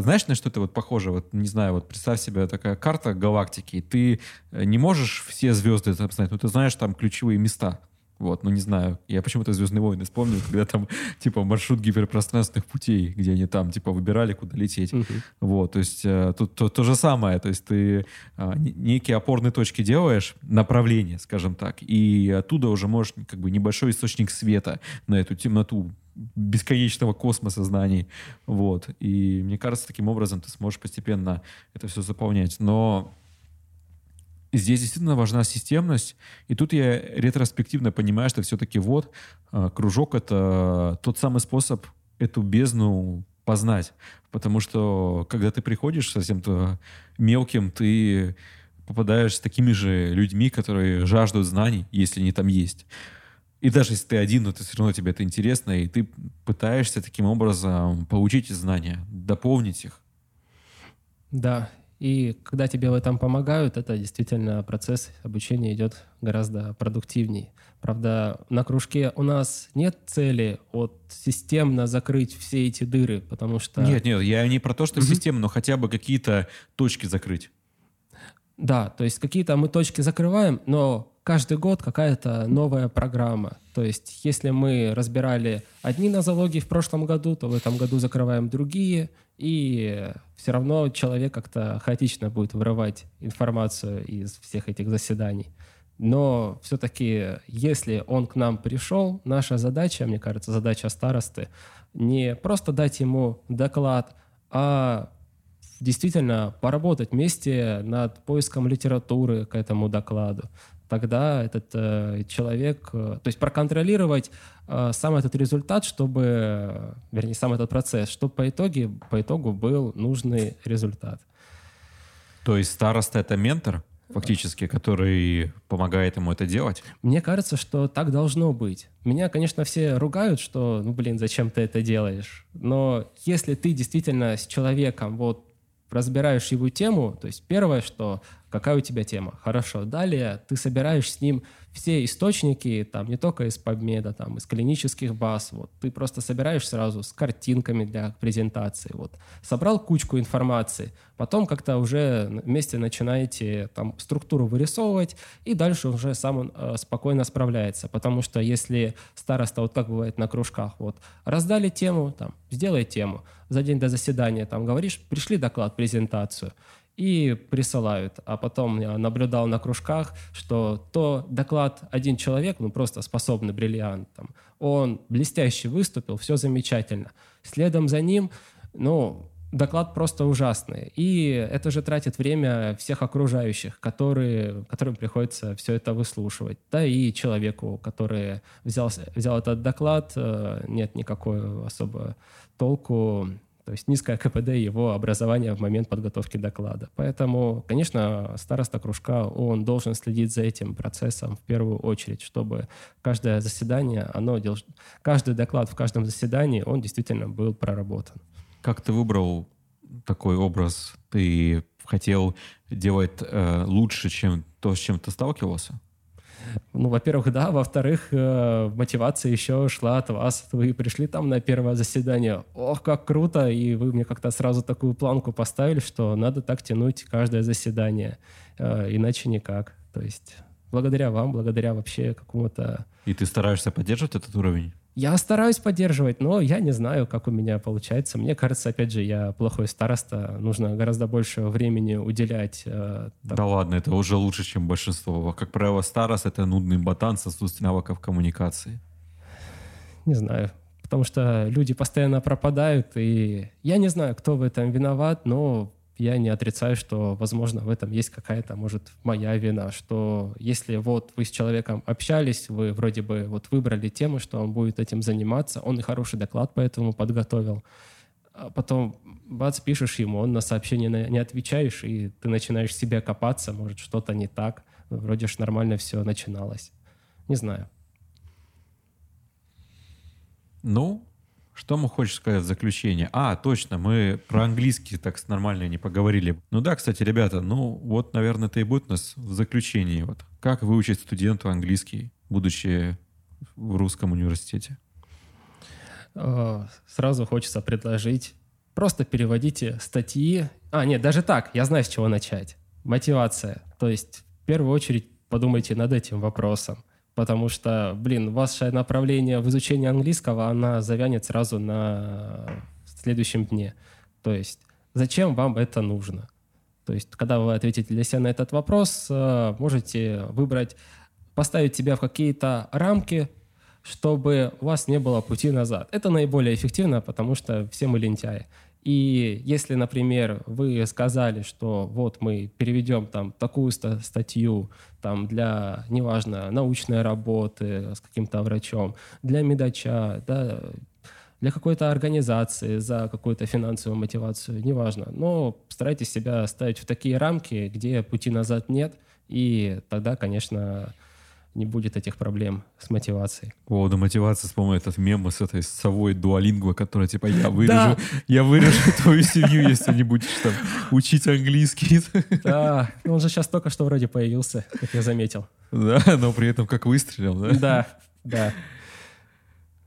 знаешь, на что это вот похоже? Вот, не знаю, вот представь себе такая карта галактики, ты не можешь все звезды там знать, но ты знаешь там ключевые места. Вот, ну не знаю. Я почему-то «Звездные войны» вспомнил, когда там, типа, маршрут гиперпространственных путей, где они там, типа, выбирали, куда лететь. Uh-huh. Вот, то есть э, тут то, то же самое. То есть ты э, некие опорные точки делаешь, направление, скажем так, и оттуда уже можешь, как бы, небольшой источник света на эту темноту бесконечного космоса знаний. Вот. И мне кажется, таким образом ты сможешь постепенно это все заполнять. Но здесь действительно важна системность. И тут я ретроспективно понимаю, что все-таки вот а, кружок — это тот самый способ эту бездну познать. Потому что когда ты приходишь совсем-то мелким, ты попадаешь с такими же людьми, которые жаждут знаний, если они там есть. И даже если ты один, но ты все равно тебе это интересно, и ты пытаешься таким образом получить знания, дополнить их. Да, и когда тебе в этом помогают, это действительно процесс обучения идет гораздо продуктивнее. Правда, на кружке у нас нет цели от системно закрыть все эти дыры, потому что... Нет, нет, я не про то, что угу. системно, но хотя бы какие-то точки закрыть. Да, то есть какие-то мы точки закрываем, но каждый год какая-то новая программа. То есть если мы разбирали одни нозологии в прошлом году, то в этом году закрываем другие, и все равно человек как-то хаотично будет вырывать информацию из всех этих заседаний. Но все-таки, если он к нам пришел, наша задача, мне кажется, задача старосты, не просто дать ему доклад, а действительно поработать вместе над поиском литературы к этому докладу, тогда этот э, человек, э, то есть проконтролировать э, сам этот результат, чтобы, э, вернее, сам этот процесс, чтобы по, итоге, по итогу был нужный результат. То есть староста — это ментор, фактически, который помогает ему это делать? Мне кажется, что так должно быть. Меня, конечно, все ругают, что, ну, блин, зачем ты это делаешь? Но если ты действительно с человеком вот разбираешь его тему, то есть первое, что какая у тебя тема, хорошо. Далее ты собираешь с ним все источники, там не только из PubMed, там из клинических баз, вот. Ты просто собираешь сразу с картинками для презентации, вот. Собрал кучку информации, потом как-то уже вместе начинаете там структуру вырисовывать, и дальше уже сам он э, спокойно справляется, потому что если староста, вот как бывает на кружках, вот раздали тему, там сделай тему, за день до заседания там говоришь, пришли доклад, презентацию, и присылают. А потом я наблюдал на кружках, что то доклад один человек, ну просто способный бриллиант, там, он блестяще выступил, все замечательно. Следом за ним, ну, доклад просто ужасный. И это же тратит время всех окружающих, которые, которым приходится все это выслушивать. Да и человеку, который взял, взял этот доклад, э, нет никакой особо толку то есть низкое КПД его образования в момент подготовки доклада. Поэтому, конечно, староста кружка, он должен следить за этим процессом в первую очередь, чтобы каждое заседание, оно, каждый доклад в каждом заседании, он действительно был проработан. Как ты выбрал такой образ? Ты хотел делать э, лучше, чем то, с чем ты сталкивался? Ну, во-первых, да. Во-вторых, э, мотивация еще шла от вас. Вы пришли там на первое заседание. Ох, как круто! И вы мне как-то сразу такую планку поставили, что надо так тянуть каждое заседание. Э, иначе никак. То есть благодаря вам, благодаря вообще какому-то... И ты стараешься поддерживать этот уровень? Я стараюсь поддерживать, но я не знаю, как у меня получается. Мне кажется, опять же, я плохой староста. Нужно гораздо больше времени уделять. Э, да ладно, это уже лучше, чем большинство. Как правило, старост — это нудный ботан с отсутствием навыков коммуникации. Не знаю. Потому что люди постоянно пропадают, и я не знаю, кто в этом виноват, но я не отрицаю, что, возможно, в этом есть какая-то, может, моя вина, что если вот вы с человеком общались, вы вроде бы вот выбрали тему, что он будет этим заниматься, он и хороший доклад по этому подготовил, а потом бац, пишешь ему, он на сообщение не отвечаешь, и ты начинаешь себя копаться, может, что-то не так, вроде ж нормально все начиналось. Не знаю. Ну, что мы хочешь сказать в заключение? А, точно, мы про английский так нормально не поговорили. Ну да, кстати, ребята, ну вот, наверное, это и будет у нас в заключении. Вот. Как выучить студенту английский, будучи в русском университете? Э, сразу хочется предложить просто переводите статьи. А, нет, даже так, я знаю, с чего начать. Мотивация. То есть, в первую очередь, подумайте над этим вопросом потому что, блин, ваше направление в изучении английского, она завянет сразу на следующем дне. То есть зачем вам это нужно? То есть когда вы ответите для себя на этот вопрос, э, можете выбрать, поставить себя в какие-то рамки, чтобы у вас не было пути назад. Это наиболее эффективно, потому что все мы лентяи. И если, например, вы сказали, что вот мы переведем там такую статью там для, неважно, научной работы с каким-то врачом, для медача, да, для какой-то организации за какую-то финансовую мотивацию, неважно. Но старайтесь себя ставить в такие рамки, где пути назад нет, и тогда, конечно, не будет этих проблем с мотивацией. По поводу мотивации вспомнил этот мем с этой совой дуалингва, которая типа я вырежу, я вырежу твою семью, если не будешь там учить английский. Да, он же сейчас только что вроде появился, как я заметил. Да, но при этом как выстрелил, да? Да, да.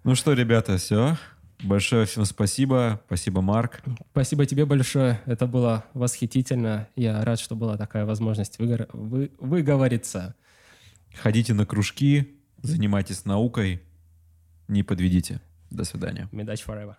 Ну что, ребята, все. Большое всем спасибо. Спасибо, Марк. Спасибо тебе большое. Это было восхитительно. Я рад, что была такая возможность выгор... вы... выговориться. Ходите на кружки, занимайтесь наукой, не подведите. До свидания. Медач forever.